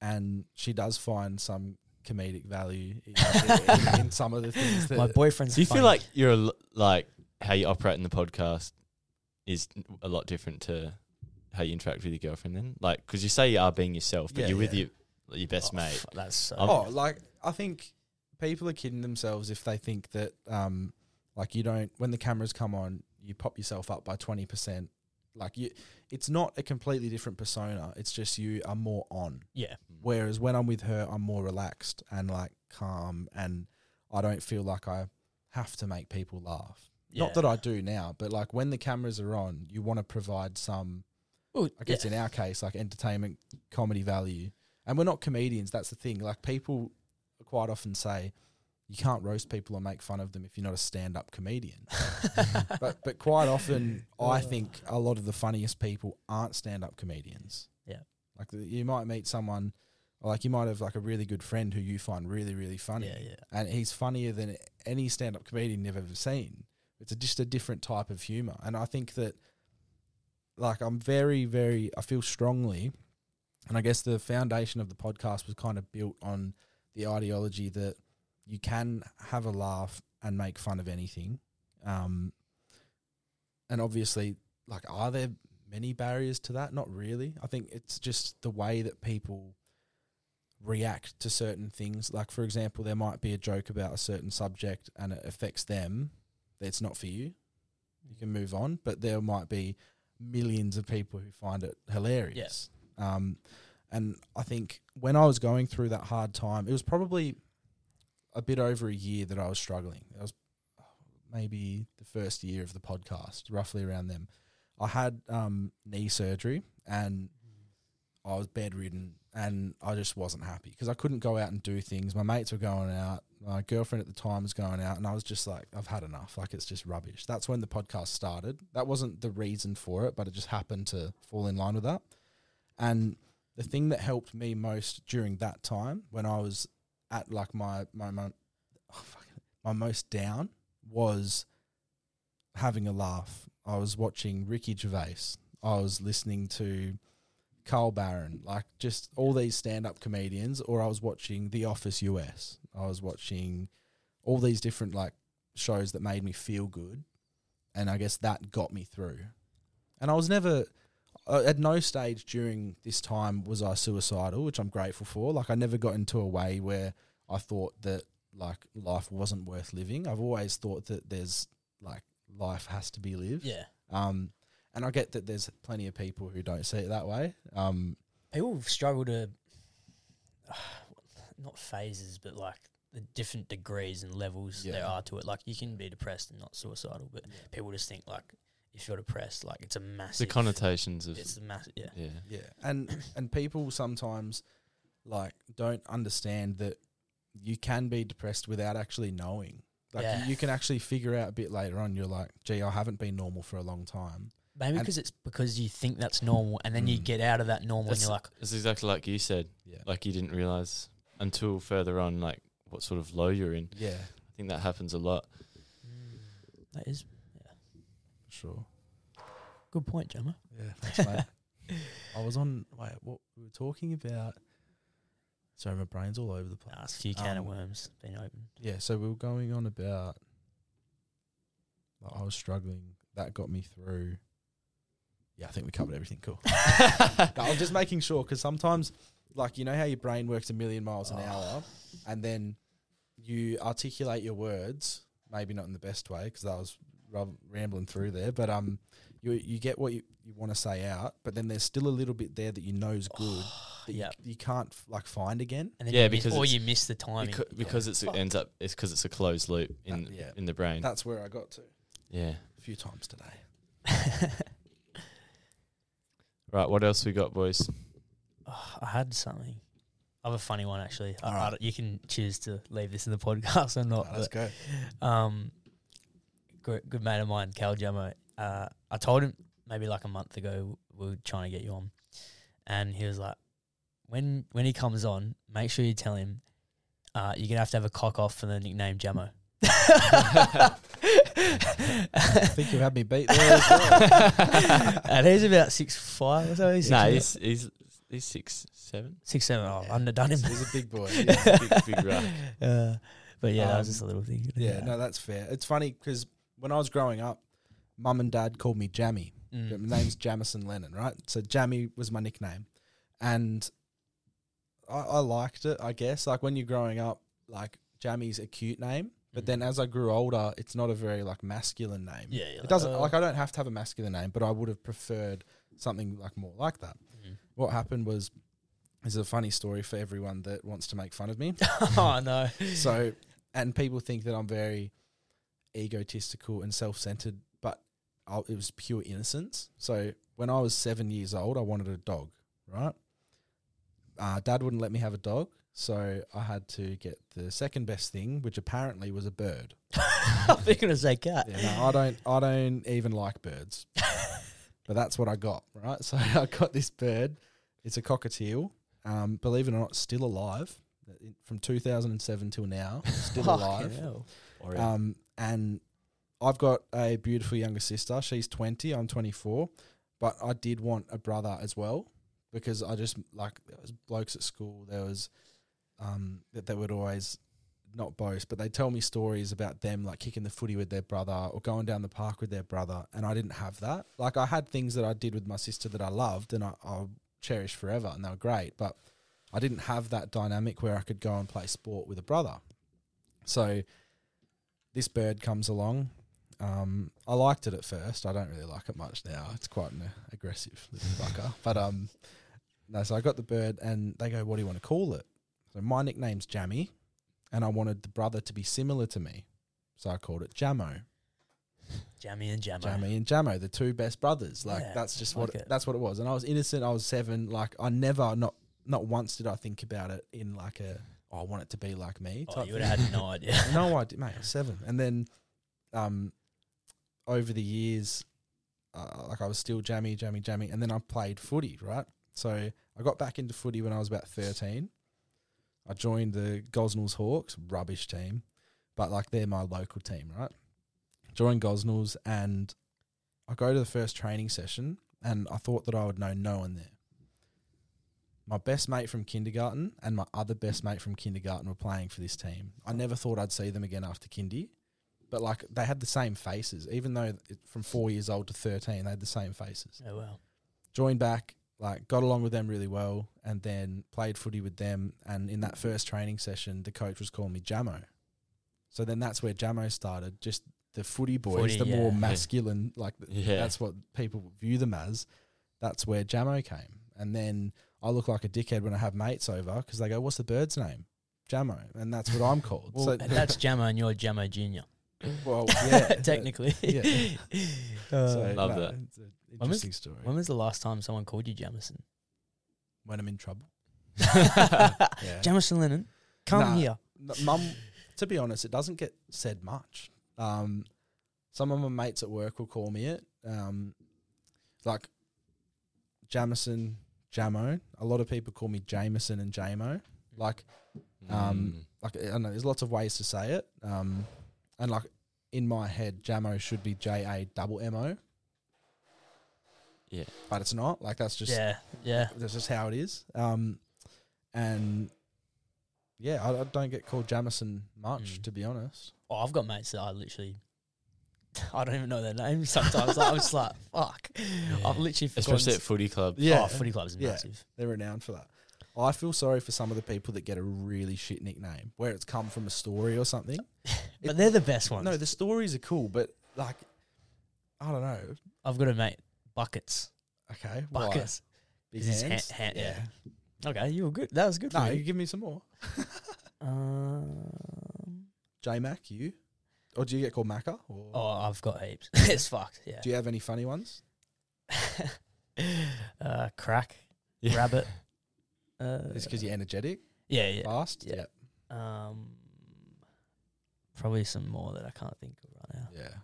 and she does find some comedic value in, in, in some of the things that My boyfriend's Do you funny. feel like you're a l- like how you operate in the podcast is a lot different to how you interact with your girlfriend then? Like cuz you say you are being yourself, but Yeah, you're with your your best Oh, mate. f- That's so. I'm- oh, like I think people are kidding themselves if they think that um like you don't when the cameras come on, you pop yourself up by twenty percent. Like you it's not a completely different persona. It's just you are more on. yeah. Whereas when I'm with her, I'm more relaxed and like calm and I don't feel like I have to make people laugh. Yeah. Not that I do now, but like when the cameras are on, you want to provide some Well, I guess yeah. in our case, like entertainment, comedy value. And we're not comedians. That's the thing. Like people quite often say, you can't roast people or make fun of them if you're not a stand-up comedian. but but quite often, I think a lot of the funniest people aren't stand-up comedians. Yeah. Like the, you might meet someone, like you might have like a really good friend who you find really really funny, Yeah, yeah. and he's funnier than any stand-up comedian you've ever seen. It's a, just a different type of humor, and I think that like I'm very, very, I feel strongly, and I guess the foundation of the podcast was kind of built on the ideology that you can have a laugh and make fun of anything. Um, and obviously, like, are there many barriers to that? Not really. I think it's just the way that people react to certain things. Like, for example, there might be a joke about a certain subject and it affects them. It's not for you. You can move on, but there might be millions of people who find it hilarious. Um, and I think when I was going through that hard time, it was probably a bit over a year that I was struggling. It was maybe the first year of the podcast, roughly around them. I had um, knee surgery and I was bedridden and I just wasn't happy because I couldn't go out and do things. My mates were going out. My girlfriend at the time was going out, and I was just like, I've had enough. Like, it's just rubbish. That's when the podcast started. That wasn't the reason for it, but it just happened to fall in line with that. And the thing that helped me most during that time, when I was at like my my my, oh, my most down, was having a laugh. I was watching Ricky Gervais. I was listening to Carl Barron, like just all these stand up comedians, or I was watching The Office US. I was watching all these different like shows that made me feel good, and I guess that got me through. And I was never at no stage during this time was I suicidal, which I'm grateful for. Like I never got into a way where I thought that like life wasn't worth living. I've always thought that there's like life has to be lived. Yeah. Um, and I get that there's plenty of people who don't see it that way. Um, People struggle to, not phases, but like the different degrees and levels there are to it. Like you can be depressed and not suicidal, but people just think like if you're depressed, like it's a massive. the connotations of It's a massive. Yeah. yeah. Yeah, and and people sometimes like don't understand that you can be depressed without actually knowing. Like Yeah. you, you can actually figure out a bit later on. You're like, gee, I haven't been normal for a long time. Maybe because it's because you think that's normal, and then you Mm. get out of that normal, That's, and you're like, "It's exactly like you said. Yeah. Like you didn't realize until further on, like what sort of low you're in. Yeah, I think that happens a lot. that is sure. good point, Jamo. Yeah, thanks, mate. I was on. Wait, what we were talking about? Sorry, my brain's all over the place. Nah, it's a few can of Um, worms been opened. Yeah, so we were going on about. like, I was struggling. That got me through. Yeah, I think we covered everything. Cool. No, I'm just making sure because sometimes, like you know how your brain works a million miles an hour, and then you articulate your words, maybe not in the best way because I was rambling through there, but um, you you get what you, you want to say out, but then there's still a little bit there that you know's good that Yep. you, you can't like find again. And then Yeah, you miss, because or it's- you miss the timing. Because, because it's, it ends up it's because it's a closed loop in That- yeah. in the brain. That's where I got to yeah. a few times today. Right. What else we got, boys? Oh, I had something. I have a funny one actually. I, I Alright. don't- you can choose to leave this in the podcast or not. Let's but, go. Um, good, good mate of mine, Cal Jamo. Uh, I told him maybe like a month ago we were trying to get you on, and he was like, "When when he comes on, make sure you tell him uh, you're gonna have to have a cock off for the nickname Jamo." I think you had me beat there as well. and he's about six five or so. He's No, six, he's he's he's six seven. six seven. Oh, I've underdone him. He's a big boy. Yeah, big, big rock. Uh, but yeah, that was Um, just a little thing. Yeah, no, that's fair. It's funny because when I was growing up, mum and dad called me Jammy. Mm. My name's Jamison Lennon, right? So Jammy was my nickname, and I, I liked it. I guess like when you're growing up, like Jammy's a cute name, but Mm. then as I grew older, it's not a very like masculine name. Yeah, it like, doesn't uh, like I don't have to have a masculine name, but I would have preferred something like more like that. Mm. What happened was. This is a funny story for everyone that wants to make fun of me. oh no. So, and people think that I'm very egotistical and self centered, but I, it was pure innocence. So, when I was seven years old, I wanted a dog, right? Uh, Dad wouldn't let me have a dog, so I had to get the second best thing, which apparently was a bird. I'm thinking to say cat. Yeah, no, I don't. I don't even like birds, but that's what I got, right? So I got this bird. It's a cockatiel. Um, believe it or not, still alive from 2007 till now. Still alive. hell. Um, and I've got a beautiful younger sister. She's 20, I'm 24. But I did want a brother as well because I just like there was blokes at school. There was um, that they would always not boast, but they tell me stories about them like kicking the footy with their brother or going down the park with their brother. And I didn't have that. Like I had things that I did with my sister that I loved and I, I cherished forever, and they were great. But I didn't have that dynamic where I could go and play sport with a brother. So this bird comes along. Um, I liked it at first. I don't really like it much now. It's quite an aggressive little fucker. But um, no. So I got the bird, and they go, "What do you want to call it?" So my nickname's Jammy, and I wanted the brother to be similar to me, so I called it Jamo. Jammy and Jamo. Jammy and Jamo, the two best brothers. Like Yeah, that's just like what it. that's what it was. And I was innocent. I was seven. Like I never not not once did I think about it in like a oh, I want it to be like me. Oh, you would have had no idea. no idea, mate. Seven, and then um, over the years, uh, like I was still jammy, jammy, jammy, and then I played footy. Right, so I got back into footy when I was about thirteen. I joined the Gosnells Hawks, rubbish team, but like they're my local team, right? Joined Gosnells, and I go to the first training session, and I thought that I would know no one there. My best mate from kindergarten and my other best mate from kindergarten were playing for this team. I oh. never thought I'd see them again after kindy, but like they had the same faces, even though it, from four years old to thirteen, they had the same faces. Oh wow. Joined back, like got along with them really well, and then played footy with them. And in that first training session, the coach was calling me Jamo. So then that's where Jamo started. Just the footy boys, Footy, the yeah. more masculine, like Yeah. that's what people view them as. That's where Jamo came. And then I look like a dickhead when I have mates over because they go, "What's the bird's name?" Jamo, and that's what I'm called. Well, so that's Jamo and you're Jamo Junior. well, yeah, technically. yeah. Uh, So, Love no, that. It's an When was- interesting story. when was the last time someone called you Jamison? when I'm in trouble. Jamison Lennon, come Nah, here. n- Mum, to be honest, it doesn't get said much. Um, some of my mates at work will call me it. Um, like Jamison, Jamo. A lot of people call me Jameson and Jamo. Like, um, Mm. like I don't know. There's lots of ways to say it. Um, and like in my head, Jamo should be J A double M O, Yeah. but it's not. Like that's just yeah, yeah. that's just how it is. Um, and yeah, I, I don't get called Jamison much, Mm. to be honest. Oh, I've got mates that I literally, I don't even know their names sometimes. like, I'm just like, fuck. I've literally forgotten. Especially at footy club. Oh, footy clubs is Yeah. massive. They're renowned for that. I feel sorry for some of the people that get a really shit nickname where it's come from a story or something. But they're the best ones. No, the stories are cool, but like, I don't know. I've got a mate, Buckets. Okay, why? Buckets. Big Is his hands. hand- hand- yeah. Okay, you were good. That was good No, for you you. give me some more. Um, J Mac, you, or do you get called Macca? Or oh, I've got heaps. it's fucked. Yeah. do you have any funny ones? uh, crack, Yeah. rabbit. Uh, It's because you're energetic, yeah, yeah. fast. Yeah. Um, probably some more that I can't think of right now. yeah.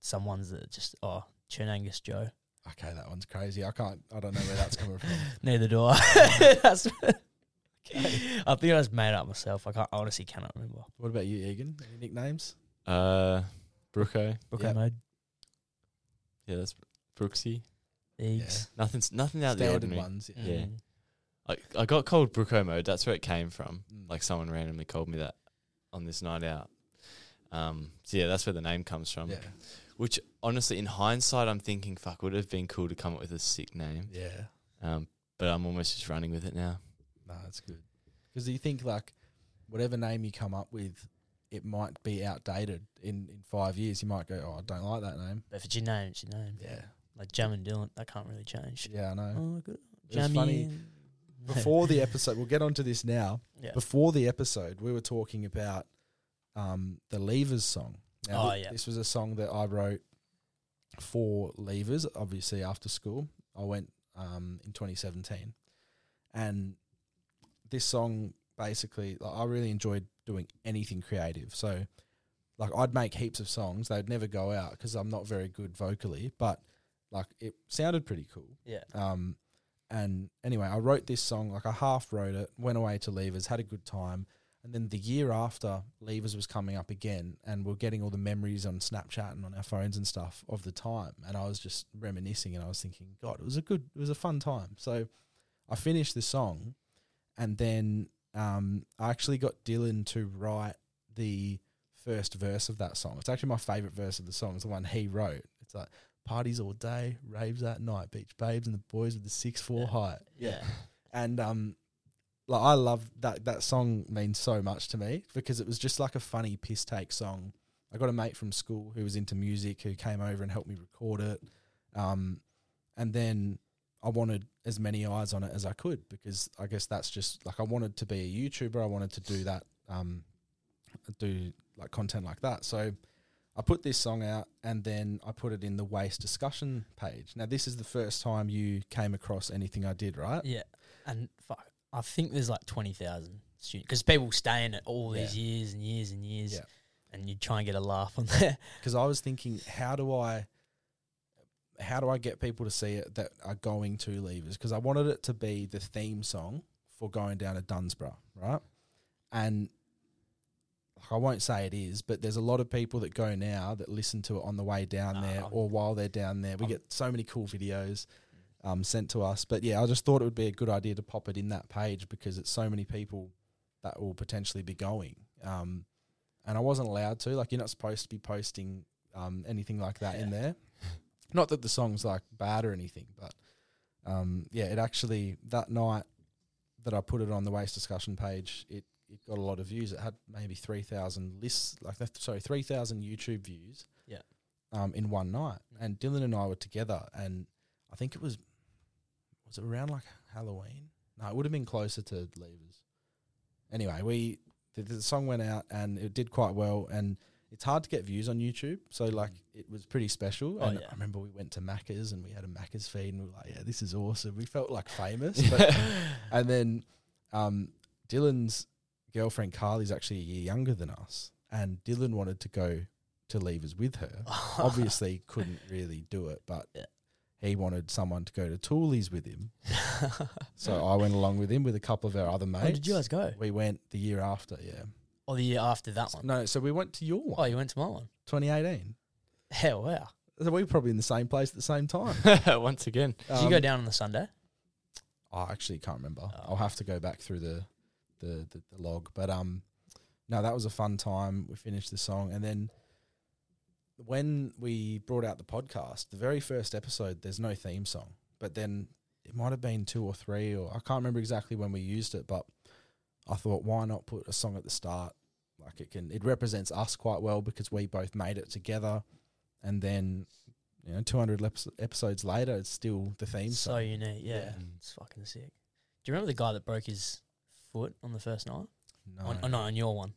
Some ones that just oh, Chernangus Joe. Okay, that one's crazy. I can't. I don't know where that's coming from. Neither do I. That's. I think I just made it up myself. I can't I honestly cannot remember. What about you, Egan? Any nicknames? Uh, Brooko. Brooklyn Yep. mode. Yeah, that's Brooksy. Eggs. Nothing's nothing out of the Standard ordinary. ones. Yeah. Yeah. Mm. I, I got called Brooko mode. That's where it came from. Mm. Like someone randomly called me that on this night out. Um, so yeah, that's where the name comes from. Yeah. Which honestly, in hindsight, I'm thinking, fuck, would it have been cool to come up with a sick name. Yeah. Um, but I'm almost just running with it now. No, that's good. Because you think like whatever name you come up with, it might be outdated in, in five years. You might go, oh, I don't like that name. But if it's your name, it's your name. Yeah. Like Jam and Dylan, that can't really change. Yeah, I know. Oh, good. It funny. Before the episode, we'll get onto this now. Yeah. Before the episode, we were talking about um, the Leavers song. Oh, thi- yeah. This was a song that I wrote for Levers, obviously after school. I went um, in 2017. And this song basically, like, I really enjoyed doing anything creative. So, like, I'd make heaps of songs. They'd never go out because I'm not very good vocally, but like, it sounded pretty cool. Yeah. Um, and anyway, I wrote this song, like I half wrote it, went away to Leavers, had a good time. And then the year after, Leavers was coming up again, and we're getting all the memories on Snapchat and on our phones and stuff of the time. And I was just reminiscing, and I was thinking, God, it was a good, it was a fun time. So I finished the song, and then um, I actually got Dylan to write the first verse of that song. It's actually my favorite verse of the song. It's the one he wrote. It's like parties all day, raves at night, beach babes and the boys with the six four height. Yeah. And um like I love that that song means so much to me because it was just like a funny piss take song. I got a mate from school who was into music who came over and helped me record it. Um and then I wanted as many eyes on it as I could because I guess that's just like I wanted to be a YouTuber. I wanted to do that, um, do like content like that. So I put this song out and then I put it in the WACE discussion page. Now this is the first time you came across anything I did, right? Yeah. And fuck, I think there's like 20,000 students because people stay in it all these Yeah. years and years and years. Yeah. And you try and get a laugh on there. Because I was thinking, how do I, how do I get people to see it that are going to Leavers? Because I wanted it to be the theme song for going down to Dunsborough, right? And I won't say it is, but there's a lot of people that go now that listen to it on the way down there Um, or while they're down there. We I'm- get so many cool videos. um, sent to us. But yeah, I just thought it would be a good idea to pop it in that page because it's so many people that will potentially be going. Um, and I wasn't allowed to. Like, you're not supposed to be posting um, anything like that in there. Not that the song's like bad or anything, but um, yeah, it actually that night that I put it on the WACE discussion page, it it got a lot of views. It had maybe three thousand lists, like that, sorry, three thousand YouTube views. Yeah. Um, in one night, and Dylan and I were together, and I think it was was it around like Halloween? No, it would have been closer to Leavers. Anyway, we the, the song went out and it did quite well, and it's hard to get views on YouTube, so like it was pretty special. Oh, and yeah. I remember we went to Macca's and we had a Macca's feed, and we were like, "Yeah, this is awesome." We felt like famous, but, and then um, Dylan's girlfriend Carly's actually a year younger than us, and Dylan wanted to go to Leavers with her. Obviously, couldn't really do it, but Yeah. he wanted someone to go to Toolies with him. so I went along with him with a couple of our other mates. Oh, did you guys go? We went the year after, yeah. Or the year after that one? No, so we went to your one. Oh, you went to my one. 2018. Hell, wow. So we were probably in the same place at the same time. Once again. Did you go Um, down on the Sunday? I actually can't remember. Oh. I'll have to go back through the, the, the, the log. But um, no, that was a fun time. We finished the song. And then when we brought out the podcast, the very first episode, there's no theme song. But then it might have been two or three, or I can't remember exactly when we used it. But I thought, why not put a song at the start? Like it can, it represents us quite well because we both made it together. And then, you know, 200 ep- episodes later, it's still the theme So song. unique, yeah. Yeah. It's fucking sick. Do you remember the guy that broke his foot on the first night? No. On, oh, no, on your one.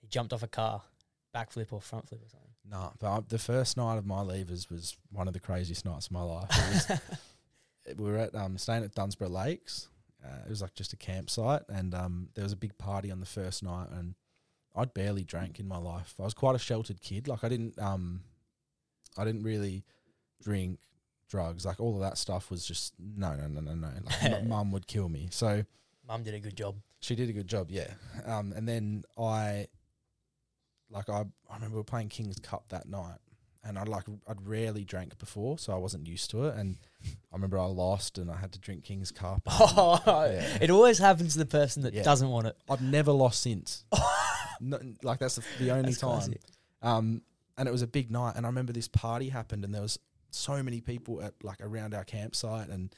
He jumped off a car, backflip or front flip or something. No, but I, the first night of my leavers was one of the craziest nights of my life. Was, we were at um, staying at Dunsborough Lakes. Uh, it was like just a campsite, and um, there was a big party on the first night, and I'd barely drank in my life. I was quite a sheltered kid. Like I didn't, um, I didn't really drink drugs. Like all of that stuff was just no, no, no, no, no. Like mum would kill me. So Mum did a good job. she did a good job, yeah. Um, and then I, like, I, I remember we were playing King's Cup that night, and I'd like I'd rarely drank before, so I wasn't used to it. And I remember I lost, and I had to drink King's Cup. Oh, Yeah. it always happens to the person that Yeah. doesn't want it. I've never lost since. no, like that's the, the only That's time. Um, and it was a big night, and I remember this party happened, and there was so many people at like around our campsite, and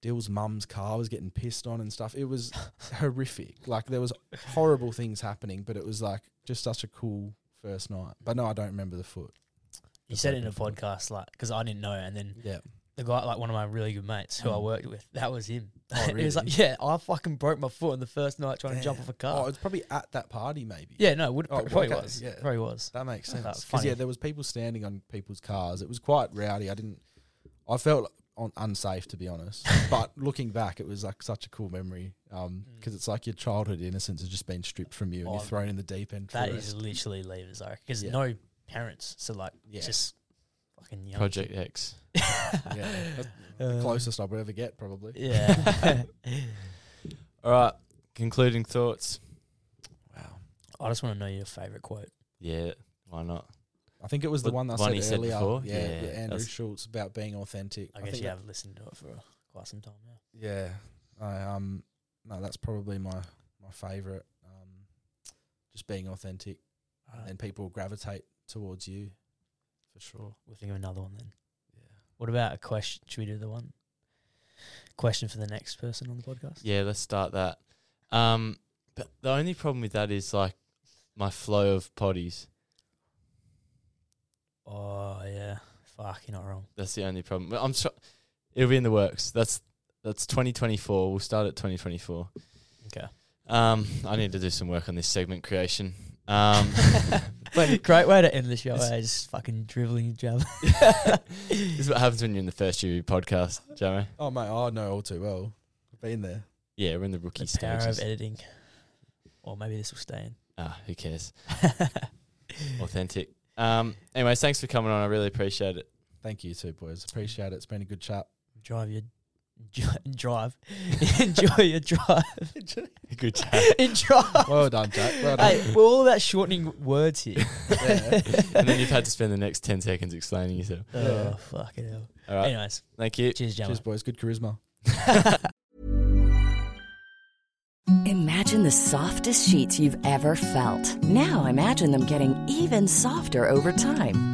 Dyl's mum's car was getting pissed on and stuff. It was horrific. Like there was horrible things happening, but it was like just such a cool first night. But no, I don't remember the foot. You said it in a podcast, like, because I didn't know, and then Yeah. the guy, like one of my really good mates who I Mm. worked with, that was him. Oh, he was like, "Yeah, I fucking broke my foot on the first night trying to jump off a car." Oh, it's probably at that party, maybe. yeah, no, it would, Oh, probably okay, was. yeah. Probably was. That makes That's sense. funny. Because yeah, there was people standing on people's cars. It was quite rowdy. I didn't. I felt on, unsafe to be honest. but looking back, it was like such a cool memory. Um, because it's like your childhood innocence has just been stripped from you and Oh, you're thrown in the deep end. For That the is rest. literally leavers, I Because Yeah. no parents, so like, Yeah. just fucking young. Project X. yeah, that's the Uh, closest I'll ever get probably. Yeah. All right. Concluding thoughts. Wow. I just want to know your favorite quote. Yeah. Why not? I think it was the one that I said he said earlier. before? Yeah, Yeah, yeah, Andrew Schulz about being authentic. I guess think you have listened to it for quite some time now. Yeah, I um, no, that's probably my my favorite. Um, just being authentic, Alright. and people gravitate towards you, for sure. We'll think of another one then. Yeah. What about a question? Should we do the one question for the next person on the podcast? Yeah, let's start that. Um, but the only problem with that is like my flow of potties. Oh yeah, fuck, you're not wrong. That's the only problem. But I'm sure it'll be in the works. That's that's 2024. We'll start at 2024. Okay. Um, I need to do some work on this segment creation. Um, But great way to end the show. eh? Just fucking dribbling jab. this is what happens when you're in the first year of your podcast, Jamie. Oh mate, I know all too well. I've been there. Yeah, we're in the rookie the power stages. of editing. Or maybe this will stay in. Ah, who cares? Authentic. Um, anyways, thanks for coming on. I really appreciate it. Thank you too, boys. Appreciate it. It's been a good chat. Drive your enjoy, drive, enjoy your drive. Good job. Enjoy. Well done, Jack. Well done. Hey, we're all about shortening words here. and then you've had to spend the next 10 seconds explaining yourself. Oh, fucking hell. All right. Anyways, Thank you. cheers, Jammer. Cheers, boys. Good charisma. Imagine the softest sheets you've ever felt. Now imagine them getting even softer over time.